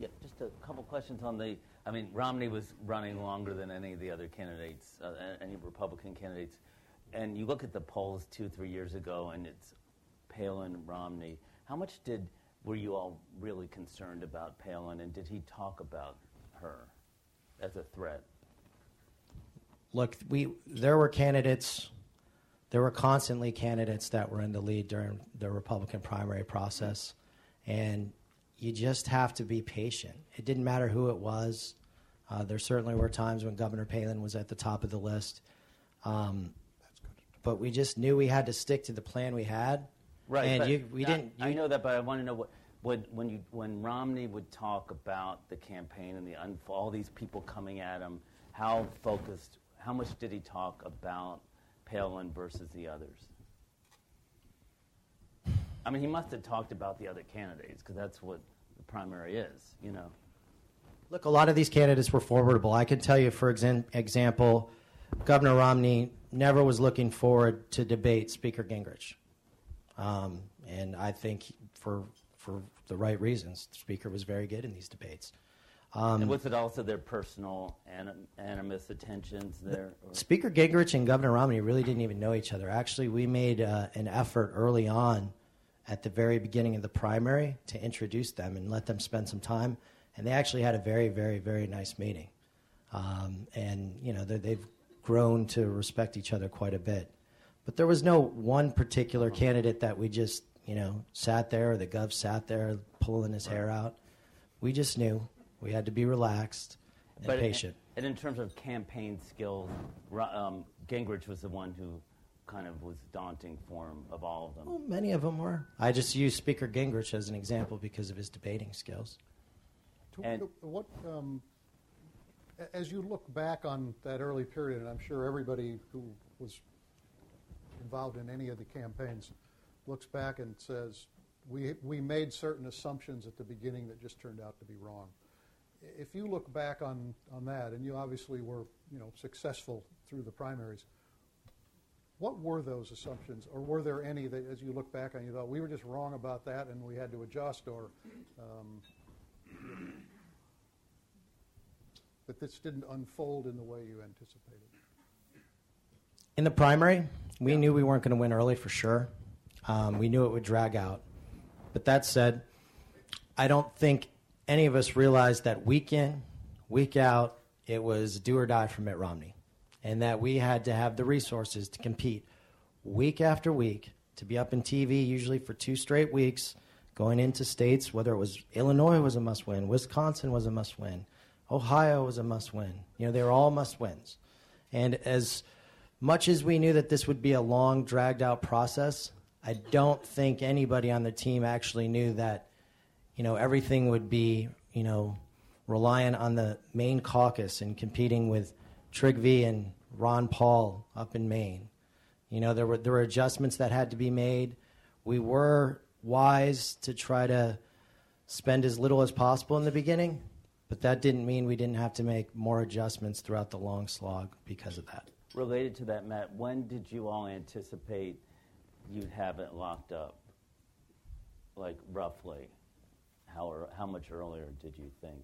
Yeah, just a couple questions on the. I mean, Romney was running longer than any of the other candidates, uh, any Republican candidates. And you look at the polls two, three years ago, and it's Palin, Romney. How much did were you all really concerned about Palin, and did he talk about her as a threat? Look, we there were candidates, there were constantly candidates that were in the lead during the Republican primary process, and you just have to be patient. It didn't matter who it was. Uh, there certainly were times when Governor Palin was at the top of the list. Um, but we just knew we had to stick to the plan we had. Right. And you, we I, didn't. I know that, but I want to know what. When, when, you, when Romney would talk about the campaign and the all these people coming at him, how focused, how much did he talk about Palin versus the others? I mean, he must have talked about the other candidates because that's what the primary is, you know. Look, a lot of these candidates were formidable. I can tell you, for exam- example, Governor Romney never was looking forward to debate Speaker Gingrich. Um, and I think for, for the right reasons, the Speaker was very good in these debates. Um, and was it also their personal anim- animus attentions there? or- Speaker Gingrich and Governor Romney really didn't even know each other. Actually, we made uh, an effort early on at the very beginning of the primary to introduce them and let them spend some time. And they actually had a very, very, very nice meeting. Um, and, you know, they- they've grown to respect each other quite a bit. But there was no one particular candidate that we just, you know, sat there or the gov sat there pulling his hair out. We just knew we had to be relaxed and But patient. And in terms of campaign skills, Ro- um, Gingrich was the one who kind of was daunting for him of all of them. Well, many of them were. I just use Speaker Gingrich as an example because of his debating skills. To- And- what, um, a- as you look back on that early period, and I'm sure everybody who was involved in any of the campaigns looks back and says, we, we made certain assumptions at the beginning that just turned out to be wrong. If you look back on, on that, and you obviously were you know, successful through the primaries, what were those assumptions, or were there any that, as you look back on, you thought we were just wrong about that and we had to adjust, or um, that this didn't unfold in the way you anticipated? In the primary, we knew we weren't going to win early for sure. Um, we knew it would drag out. But that said, I don't think any of us realized that week in, week out, it was do or die for Mitt Romney. And that we had to have the resources to compete week after week, to be up in TV usually for two straight weeks, going into states, whether it was Illinois was a must win, Wisconsin was a must win, Ohio was a must win. You know, they were all must wins. And as much as we knew that this would be a long, dragged out process, I don't think anybody on the team actually knew that, you know, everything would be, you know, reliant on the Maine caucus and competing with Trygve and Ron Paul up in Maine. You know, there were there were adjustments that had to be made. We were wise to try to spend as little as possible in the beginning, but that didn't mean we didn't have to make more adjustments throughout the long slog because of that. Related to that, Matt, when did you all anticipate you'd have it locked up? Like roughly, how or how much earlier did you think?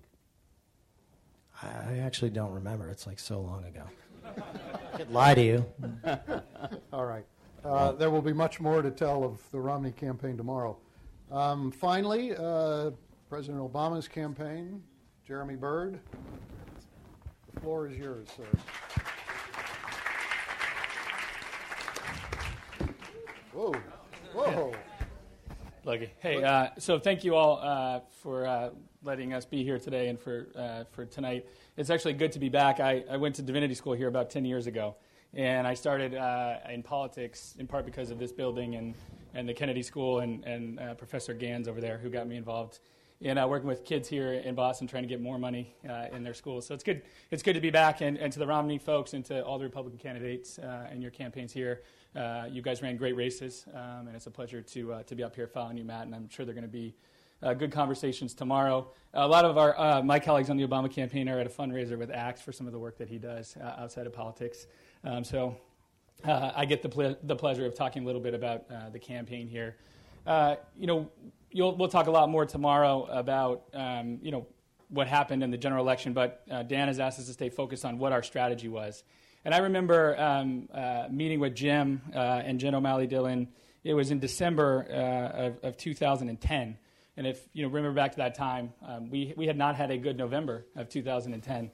I actually don't remember. It's like so long ago. I could lie to you. All right. Uh, there will be much more to tell of the Romney campaign tomorrow. Um, finally, uh, President Obama's campaign, Jeremy Bird. The floor is yours, sir. Whoa, whoa. Lucky. Hey, uh, so thank you all uh, for uh, letting us be here today and for, uh, for tonight. It's actually good to be back. I, I went to divinity school here about 10 years ago, and I started uh, in politics in part because of this building and, and the Kennedy School and, and uh, Professor Ganz over there who got me involved in uh, working with kids here in Boston trying to get more money uh, in their schools. So it's good, it's good to be back, and, and to the Romney folks and to all the Republican candidates uh, and your campaigns here. Uh, you guys ran great races, um, and it's a pleasure to, uh, to be up here following you, Matt, and I'm sure they're going to be uh, good conversations tomorrow. A lot of our, my colleagues on the Obama campaign are at a fundraiser with Axe for some of the work that he does outside of politics. Um, so I get the, ple- the pleasure of talking a little bit about the campaign here. You know, we'll talk a lot more tomorrow about, um, you know, what happened in the general election, but Dan has asked us to stay focused on what our strategy was. And I remember um, meeting with Jim and Jen O'Malley Dillon. It was in December of, of 2010 and if you know, remember back to that time, um, we, we had not had a good November of 2010.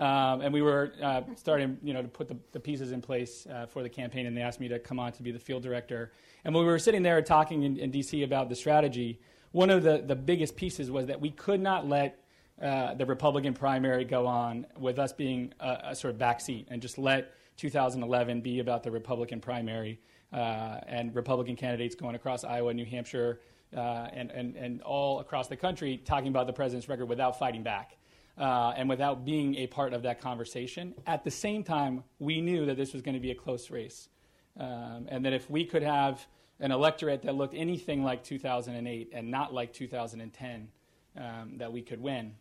Um, and we were uh, starting you know, to put the, the pieces in place uh, for the campaign, and they asked me to come on to be the field director. And when we were sitting there talking in, in D.C. about the strategy, one of the, the biggest pieces was that we could not let uh, the Republican primary go on with us being a, a, sort of backseat and just let 2011 be about the Republican primary uh, and Republican candidates going across Iowa, New Hampshire, uh, and, and, and all across the country talking about the president's record without fighting back. Uh, and without being a part of that conversation. At the same time, we knew that this was going to be a close race. Um, and that if we could have an electorate that looked anything like 2008 and not like 2010, um, that we could win.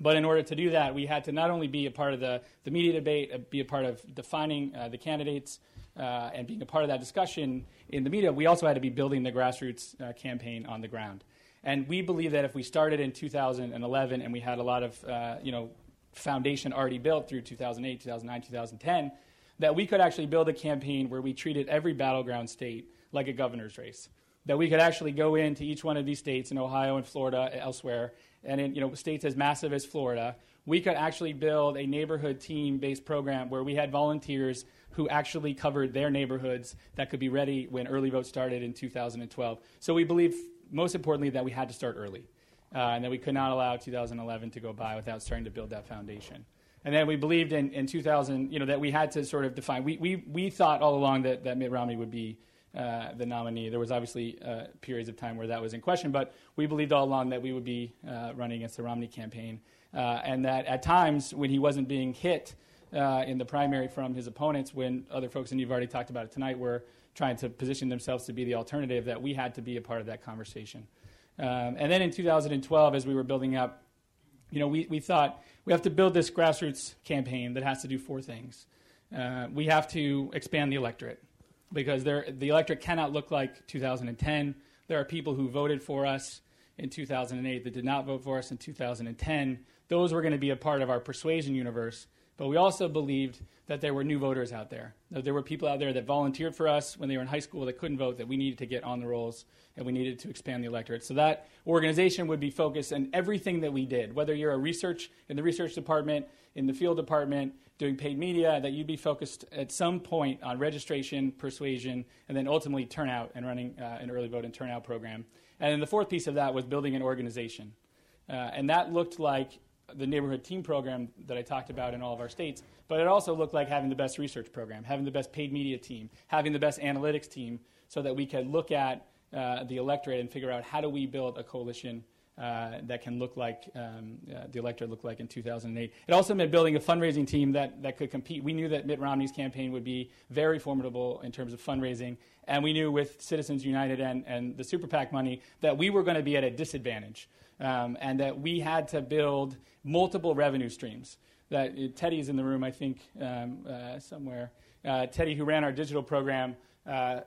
But in order to do that, we had to not only be a part of the, the media debate, uh, be a part of defining uh, the candidates, uh, and being a part of that discussion in the media, we also had to be building the grassroots uh, campaign on the ground. And we believe that if we started in 2011 and we had a lot of, uh, you know, foundation already built through 2008, 2009, 2010, that we could actually build a campaign where we treated every battleground state like a governor's race. That we could actually go into each one of these states in Ohio and Florida, elsewhere, and in you know states as massive as Florida, we could actually build a neighborhood team-based program where we had volunteers who actually covered their neighborhoods that could be ready when early vote started in 2012. So we believe, most importantly, that we had to start early uh, and that we could not allow 2011 to go by without starting to build that foundation. And then we believed in, in 2000, you know, that we had to sort of define. We, we, we thought all along that, that Mitt Romney would be uh, the nominee. There was obviously uh, periods of time where that was in question, but we believed all along that we would be uh, running against the Romney campaign, uh, and that at times when he wasn't being hit uh, in the primary from his opponents when other folks, and you've already talked about it tonight, were trying to position themselves to be the alternative, that we had to be a part of that conversation. Um, and then in 2012, as we were building up, you know, we, we thought we have to build this grassroots campaign that has to do four things. Uh, we have to expand the electorate because there, the electorate cannot look like 2010. There are people who voted for us in 2008 that did not vote for us in 2010. Those were going to be a part of our persuasion universe but we also believed that there were new voters out there. That there were people out there that volunteered for us when they were in high school that couldn't vote, that we needed to get on the rolls and we needed to expand the electorate. So that organization would be focused on everything that we did, whether you're a research in the research department, in the field department, doing paid media, that you'd be focused at some point on registration, persuasion, and then ultimately turnout and running uh, an early vote and turnout program. And then the fourth piece of that was building an organization. Uh, and that looked like the neighborhood team program that I talked about in all of our states, but it also looked like having the best research program, having the best paid media team, having the best analytics team, so that we could look at uh, the electorate and figure out how do we build a coalition uh, that can look like um, uh, the electorate looked like in 2008. It also meant building a fundraising team that, that could compete. We knew that Mitt Romney's campaign would be very formidable in terms of fundraising, and we knew with Citizens United and, and the super PAC money that we were going to be at a disadvantage um, and that we had to build multiple revenue streams. That uh, Teddy's in the room, I think, um, uh, somewhere. Uh, Teddy, who ran our digital program, uh, uh,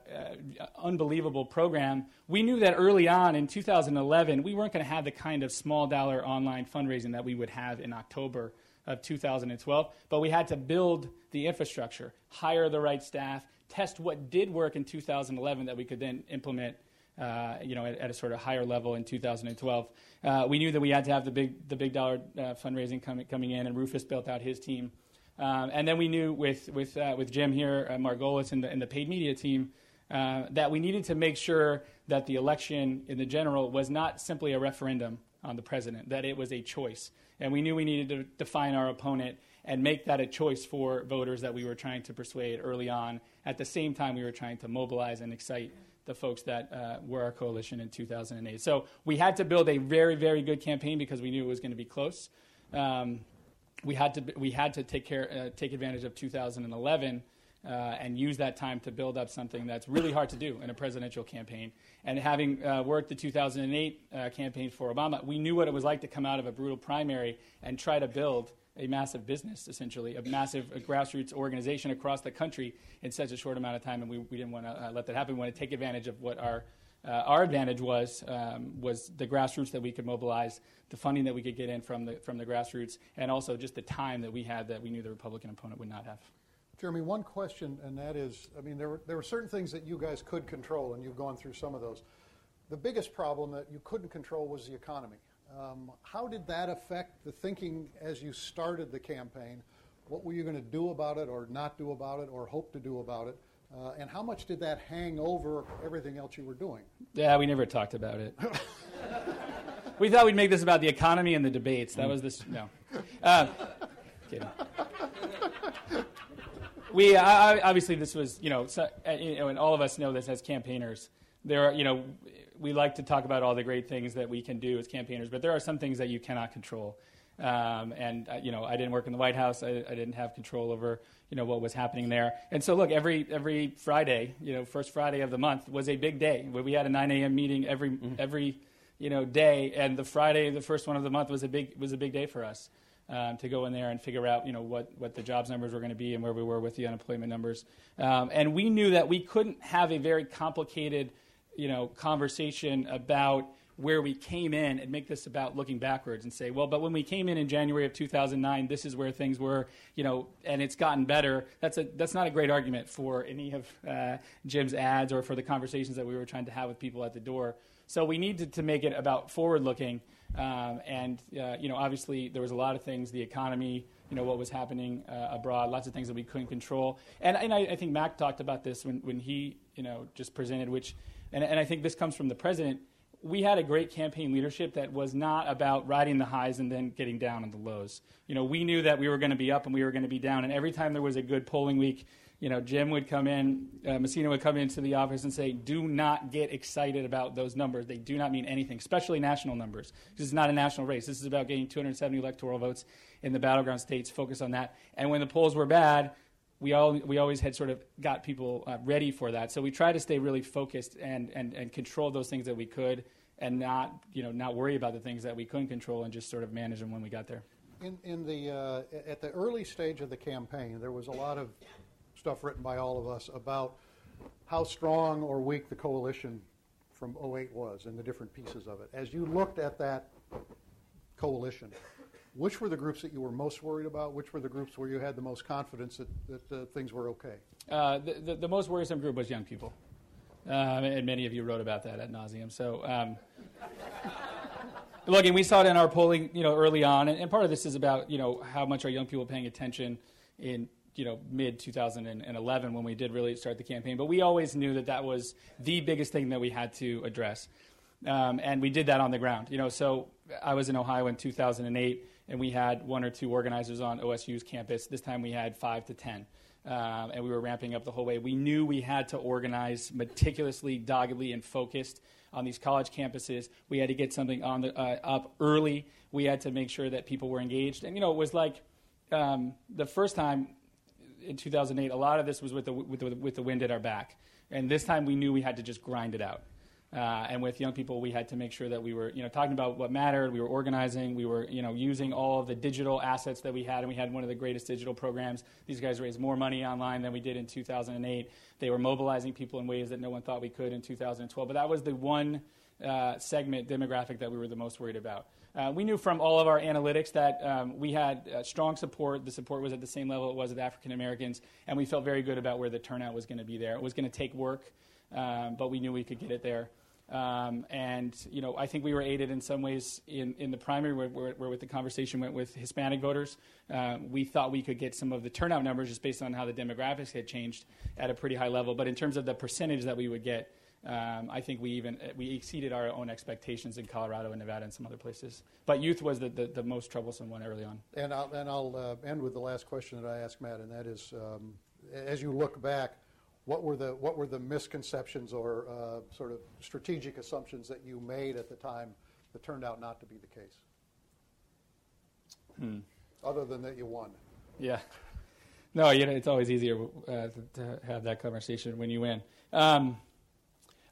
unbelievable program. We knew that early on in 2011, we weren't going to have the kind of small dollar online fundraising that we would have in October of 2012, but we had to build the infrastructure, hire the right staff, test what did work in 2011 that we could then implement uh, you know, at, at, a sort of higher level in 2012. Uh, we knew that we had to have the big, the big dollar uh, fundraising coming, coming in, and Rufus built out his team. Um, and then we knew with, with, uh, with Jim here, uh, Margolis, and the, and the paid media team, uh, that we needed to make sure that the election in the general was not simply a referendum on the president, that it was a choice. And we knew we needed to define our opponent and make that a choice for voters that we were trying to persuade early on. At the same time, we were trying to mobilize and excite the folks that uh, were our coalition in 2008. So we had to build a very, very good campaign because we knew it was going to be close. Um, we had to we had to take care uh, take advantage of 2011 uh, and use that time to build up something that's really hard to do in a presidential campaign. And having uh, worked the 2008 uh, campaign for Obama, we knew what it was like to come out of a brutal primary and try to build a massive business, essentially, a massive a grassroots organization across the country in such a short amount of time. And we, we didn't want to uh, let that happen. We want to take advantage of what our uh, our advantage was um, was the grassroots that we could mobilize, the funding that we could get in from the from the grassroots, and also just the time that we had that we knew the Republican opponent would not have. Jeremy, one question, and that is, I mean, there were, there were certain things that you guys could control, and you've gone through some of those. The biggest problem that you couldn't control was the economy. Um, how did that affect the thinking as you started the campaign? What were you going to do about it, or not do about it, or hope to do about it? Uh, and how much did that hang over everything else you were doing? Yeah, we never talked about it. we thought we'd make this about the economy and the debates. That was this. No. Uh, kidding we uh, obviously this was you know, so, uh, you know, and all of us know this as campaigners. There are you know, we like to talk about all the great things that we can do as campaigners, but there are some things that you cannot control. Um, and uh, you know, I didn't work in the White House. I, I, didn't have control over you know what was happening there. And so, look, every every Friday, you know, first Friday of the month was a big day. We had a 9 a.m. meeting every mm-hmm. every you know day, and the Friday, the first one of the month, was a big was a big day for us um, to go in there and figure out, you know, what, what the jobs numbers were going to be and where we were with the unemployment numbers. Um, and we knew that we couldn't have a very complicated, you know, conversation about where we came in and make this about looking backwards and say, well, but when we came in in January of 2009, this is where things were, you know, and it's gotten better. That's a that's not a great argument for any of uh, Jim's ads or for the conversations that we were trying to have with people at the door. So we needed to make it about forward looking um, and uh, you know, obviously, there was a lot of things: the economy, you know, what was happening uh, abroad, lots of things that we couldn't control. And, and I, I, think Mac talked about this when, when he, you know, just presented. Which, and, and I think this comes from the president. We had a great campaign leadership that was not about riding the highs and then getting down on the lows. You know, we knew that we were going to be up and we were going to be down, and every time there was a good polling week, you know, Jim would come in, uh, Messina would come into the office and say, do not get excited about those numbers. They do not mean anything, especially national numbers. This is not a national race. This is about getting 270 electoral votes in the battleground states. Focus on that. And when the polls were bad, we, all, we always had sort of got people uh, ready for that. So we tried to stay really focused and, and, and control those things that we could and not, you know, not worry about the things that we couldn't control and just sort of manage them when we got there. In, in the, uh, at the early stage of the campaign, there was a lot of stuff written by all of us about how strong or weak the coalition from 08 was and the different pieces of it. As you looked at that coalition, which were the groups that you were most worried about? Which were the groups where you had the most confidence that, that uh, things were okay? Uh, the, the, the, most worrisome group was young people. Um, and many of you wrote about that at nauseum. So, um, look, and we saw it in our polling, you know, early on. And, and, part of this is about, you know, how much are young people paying attention in you know mid 2011 when we did really start the campaign. But we always knew that that was the biggest thing that we had to address, um, and we did that on the ground. You know, so I was in Ohio in 2008, and we had one or two organizers on OSU's campus. This time we had five to ten. Um, and we were ramping up the whole way. We knew we had to organize meticulously, doggedly, and focused on these college campuses. We had to get something on the, uh, up early. We had to make sure that people were engaged. And you know, it was like um, the first time in 2008, a lot of this was with the, with the, with the wind at our back. And this time we knew we had to just grind it out. Uh, and with young people, we had to make sure that we were, you know, talking about what mattered. We were organizing. We were, you know, using all of the digital assets that we had, and we had one of the greatest digital programs. These guys raised more money online than we did in 2008. They were mobilizing people in ways that no one thought we could in 2012. But that was the one uh, segment demographic that we were the most worried about. Uh, we knew from all of our analytics that um, we had uh, strong support. The support was at the same level it was with African Americans, and we felt very good about where the turnout was going to be there. It was going to take work, um, but we knew we could get it there. Um, and you know, I think we were aided in some ways in, in the primary, where, where, where with the conversation went with Hispanic voters. Uh, we thought we could get some of the turnout numbers just based on how the demographics had changed at a pretty high level. But in terms of the percentage that we would get, um, I think we even we exceeded our own expectations in Colorado and Nevada and some other places. But youth was the, the, the most troublesome one early on. And I'll, and I'll uh, end with the last question that I asked Matt, and that is, um, as you look back, what were the what were the misconceptions or uh, sort of strategic assumptions that you made at the time that turned out not to be the case? Hmm. Other than that you won. Yeah. No, you know, it's always easier uh, to have that conversation when you win. Um,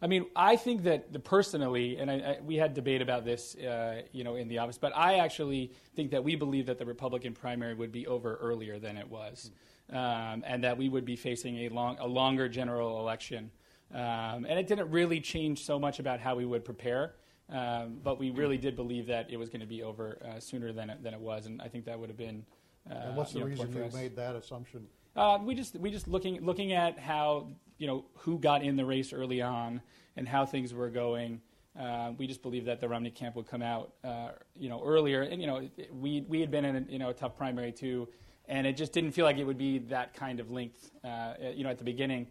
I mean, I think that the personally, and I, I, we had debate about this, uh, you know, in the office, but I actually think that we believe that the Republican primary would be over earlier than it was, um, and that we would be facing a long, a longer general election. Um, and it didn't really change so much about how we would prepare, um, but we really did believe that it was going to be over uh, sooner than it, than it was, and I think that would have been. Uh, and what's the you know, reason you made that assumption? Uh, we just we just looking looking at how you know who got in the race early on and how things were going. Uh, we just believed that the Romney camp would come out uh, you know earlier, and you know we we had been in a, you know a tough primary too, and it just didn't feel like it would be that kind of length uh, you know at the beginning.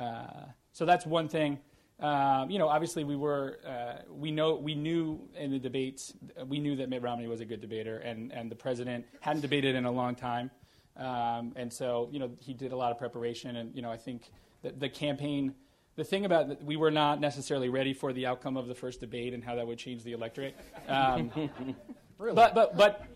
Uh, so that's one thing. Um, you know, obviously we were uh, we know we knew in the debates we knew that Mitt Romney was a good debater, and and the president hadn't debated in a long time. Um, and so, you know, he did a lot of preparation, and you know, I think that the campaign, the thing about that we were not necessarily ready for the outcome of the first debate and how that would change the electorate. Um, Really? But but but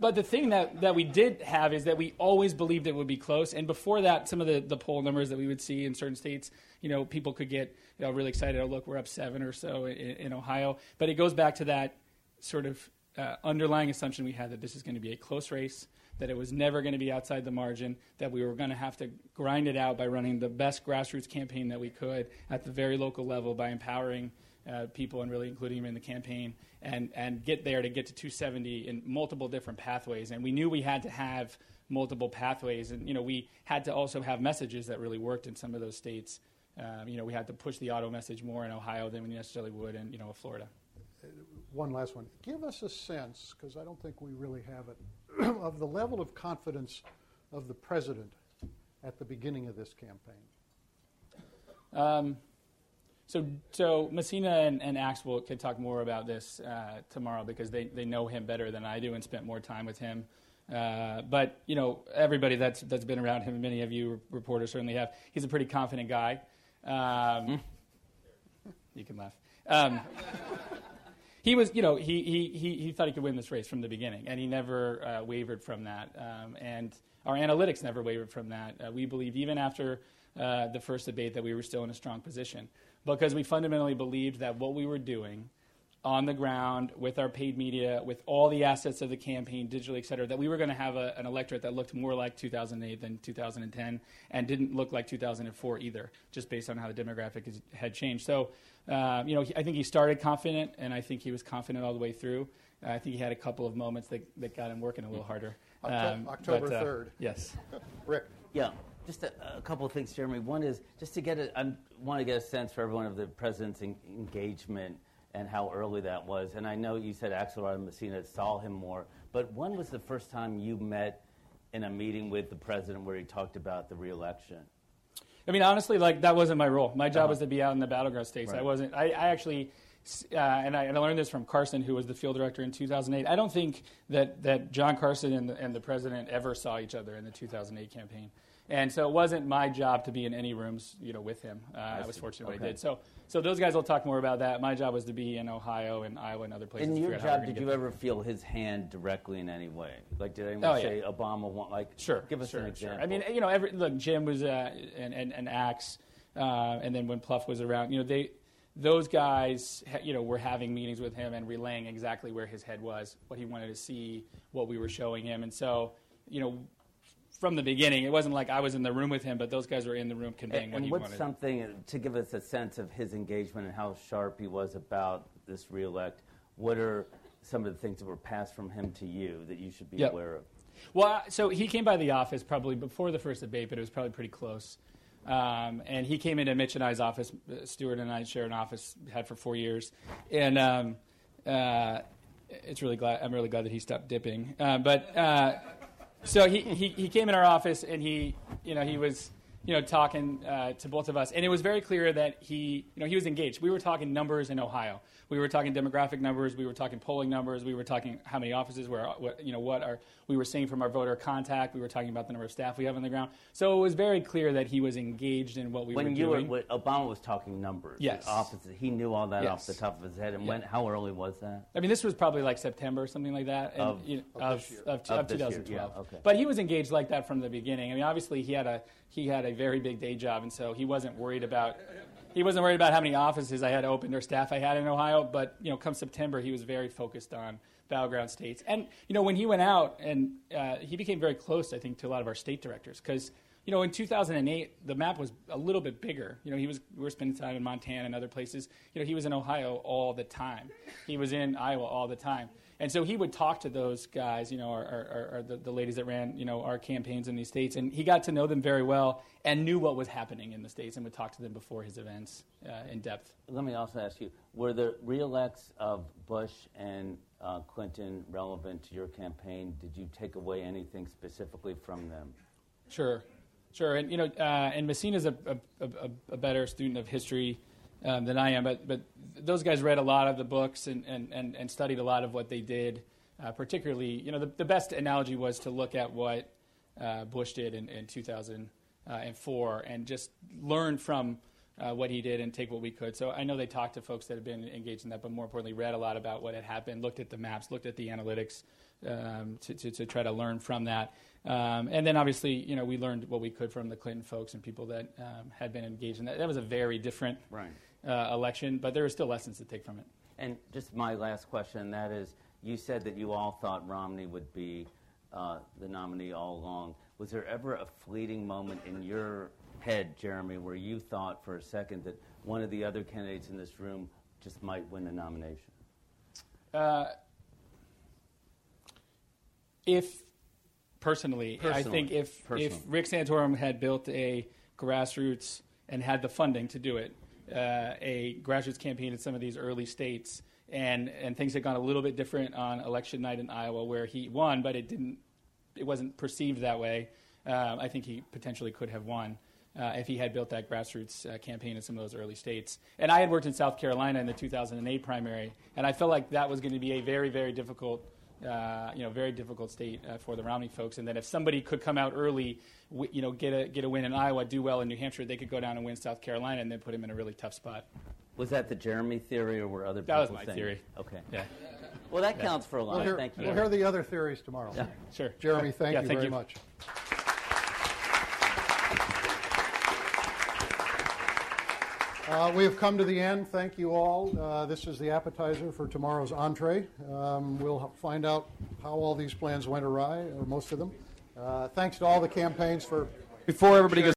but the thing that, that we did have is that we always believed it would be close. And before that, some of the, the poll numbers that we would see in certain states, you know, people could get you know really excited. Oh, look, we're up seven or so in, in Ohio. But it goes back to that sort of uh, underlying assumption we had that this is going to be a close race, that it was never going to be outside the margin, that we were going to have to grind it out by running the best grassroots campaign that we could at the very local level by empowering uh, people and really including them in the campaign and, and get there to get to 270 in multiple different pathways. And we knew we had to have multiple pathways. And, you know, we had to also have messages that really worked in some of those states. Um, you know, we had to push the auto message more in Ohio than we necessarily would in, you know, Florida. One last one. Give us a sense, because I don't think we really have it, of the level of confidence of the president at the beginning of this campaign. Um, so, so Messina and, and Axel can talk more about this uh, tomorrow because they, they know him better than I do and spent more time with him. Uh, but you know, everybody that's that's been around him, many of you reporters certainly have. He's a pretty confident guy. Um, you can laugh. Um, he was, you know, he, he, he, he thought he could win this race from the beginning, and he never uh, wavered from that. Um, and our analytics never wavered from that. Uh, we believed even after uh, the first debate, that we were still in a strong position because we fundamentally believed that what we were doing on the ground with our paid media, with all the assets of the campaign, digitally, et cetera, that we were going to have a, an electorate that looked more like 2008 than 2010 and didn't look like 2004 either, just based on how the demographic is, had changed. So, uh, you know, he, I think he started confident, and I think he was confident all the way through. Uh, I think he had a couple of moments that, that got him working a little harder. Octo- Um, October but, uh, 3rd. Yes. Rick. Yeah, just a, a couple of things, Jeremy. One is just to get a, I want to get a sense for everyone of the president's en- engagement and how early that was. And I know you said Axelrod and Messina saw him more, but when was the first time you met in a meeting with the president where he talked about the reelection? I mean, honestly, like that wasn't my role. My job Uh-huh. was to be out in the battleground states. I wasn't. I, I actually, uh, and, I, and I learned this from Carson, who was the field director in 2008. I don't think that that John Carson and the, and the president ever saw each other in the 2008 campaign. And so it wasn't my job to be in any rooms, you know, with him. Uh, I, was see. fortunate what Okay. I did. So, so those guys will talk more about that. My job was to be in Ohio and Iowa and other places. In your figure out how we're job, did you ever feel his hand directly in any way? Like, did anyone Oh, yeah. say Obama want like? Sure. Give us sure, an sure. example. I mean, you know, every, look, Jim was uh, and, and, and Axe, uh, and then when Plouffe was around, you know, they those guys, you know, were having meetings with him and relaying exactly where his head was, what he wanted to see, what we were showing him, and so, you know. From the beginning, it wasn't like I was in the room with him, but those guys were in the room conveying And, what and he what's wanted. something to give us a sense of his engagement and how sharp he was about this reelect? What are some of the things that were passed from him to you that you should be Yep. aware of? Well, so he came by the office probably before the first debate, but it was probably pretty close. Um, and he came into Mitch and I's office. uh, Stewart and I shared an office, had for four years, and um, uh, it's really glad. I'm really glad that he stopped dipping. Uh, but uh, so he, he he came in our office and he you know he was you know talking uh, to both of us, and it was very clear that he you know he was engaged. We were talking numbers in Ohio. We were talking demographic numbers. We were talking polling numbers. We were talking how many offices were what you know what are we were seeing from our voter contact. We were talking about the number of staff we have on the ground. So it was very clear that he was engaged in what we were doing. when were you doing. were when Obama was talking numbers, Yes. offices, he knew all that off the top of his head. And Yeah. when? How early was that? I mean, this was probably like September, or something like that, and, Of- you know, of of, of, Of of this year, 2012. yeah, okay. But he was engaged like that from the beginning. I mean, obviously he had a he had a very big day job, and so he wasn't worried about he wasn't worried about how many offices I had opened or staff I had in Ohio. But you know, come September, he was very focused on battleground states. And you know, when he went out and uh, he became very close, I think, to a lot of our state directors because. You know, in 2008, the map was a little bit bigger. You know, he was we were spending time in Montana and other places. You know, he was in Ohio all the time. He was in Iowa all the time. And so he would talk to those guys, you know, or, or, or the, the ladies that ran, you know, our campaigns in these states, and he got to know them very well and knew what was happening in the states, and would talk to them before his events uh, in depth. Let me also ask you: Were the reelects of Bush and uh, Clinton relevant to your campaign? Did you take away anything specifically from them? Sure, sure. And you know, uh, and Messina's a, a, a, a better student of history um, than I am, but but those guys read a lot of the books and, and, and, and studied a lot of what they did. Uh, particularly, you know, the, the best analogy was to look at what uh, Bush did in, in 2004 and just learn from uh, what he did and take what we could. So I know they talked to folks that had been engaged in that, but more importantly, read a lot about what had happened, looked at the maps, looked at the analytics um, to, to, to try to learn from that. Um, and then obviously, you know, we learned what we could from the Clinton folks and people that um, had been engaged in that. That was a very different Right. Uh, election, but there are still lessons to take from it. And just my last question, that is, you said that you all thought Romney would be uh, the nominee all along. Was there ever a fleeting moment in your head, Jeremy, where you thought for a second that one of the other candidates in this room just might win the nomination? Uh, if personally, I think if personally. if Rick Santorum had built a grassroots and had the funding to do it, uh, a grassroots campaign in some of these early states, and and things had gone a little bit different on election night in Iowa, where he won, but it didn't, it wasn't perceived that way. Um, I think he potentially could have won. Uh, if he had built that grassroots uh, campaign in some of those early states. And I had worked in South Carolina in the 2008 primary, and I felt like that was going to be a very, very difficult, uh, you know, very difficult state uh, for the Romney folks. And then if somebody could come out early, w- you know, get a get a win in Iowa, do well in New Hampshire, they could go down and win South Carolina, and then put him in a really tough spot. Was that the Jeremy theory, or were other That was people my saying- theory. Okay. Yeah. Well, that Yeah. counts for a lot. We'll hear, Thank you. we'll hear the other theories tomorrow. Yeah. Sure. Jeremy, thank Yeah, you thank very you. much. Uh, we have come to the end. Thank you all. Uh, this is the appetizer for tomorrow's entree. Um, we'll find out how all these plans went awry, or most of them. Uh, thanks to all the campaigns for Before everybody goes.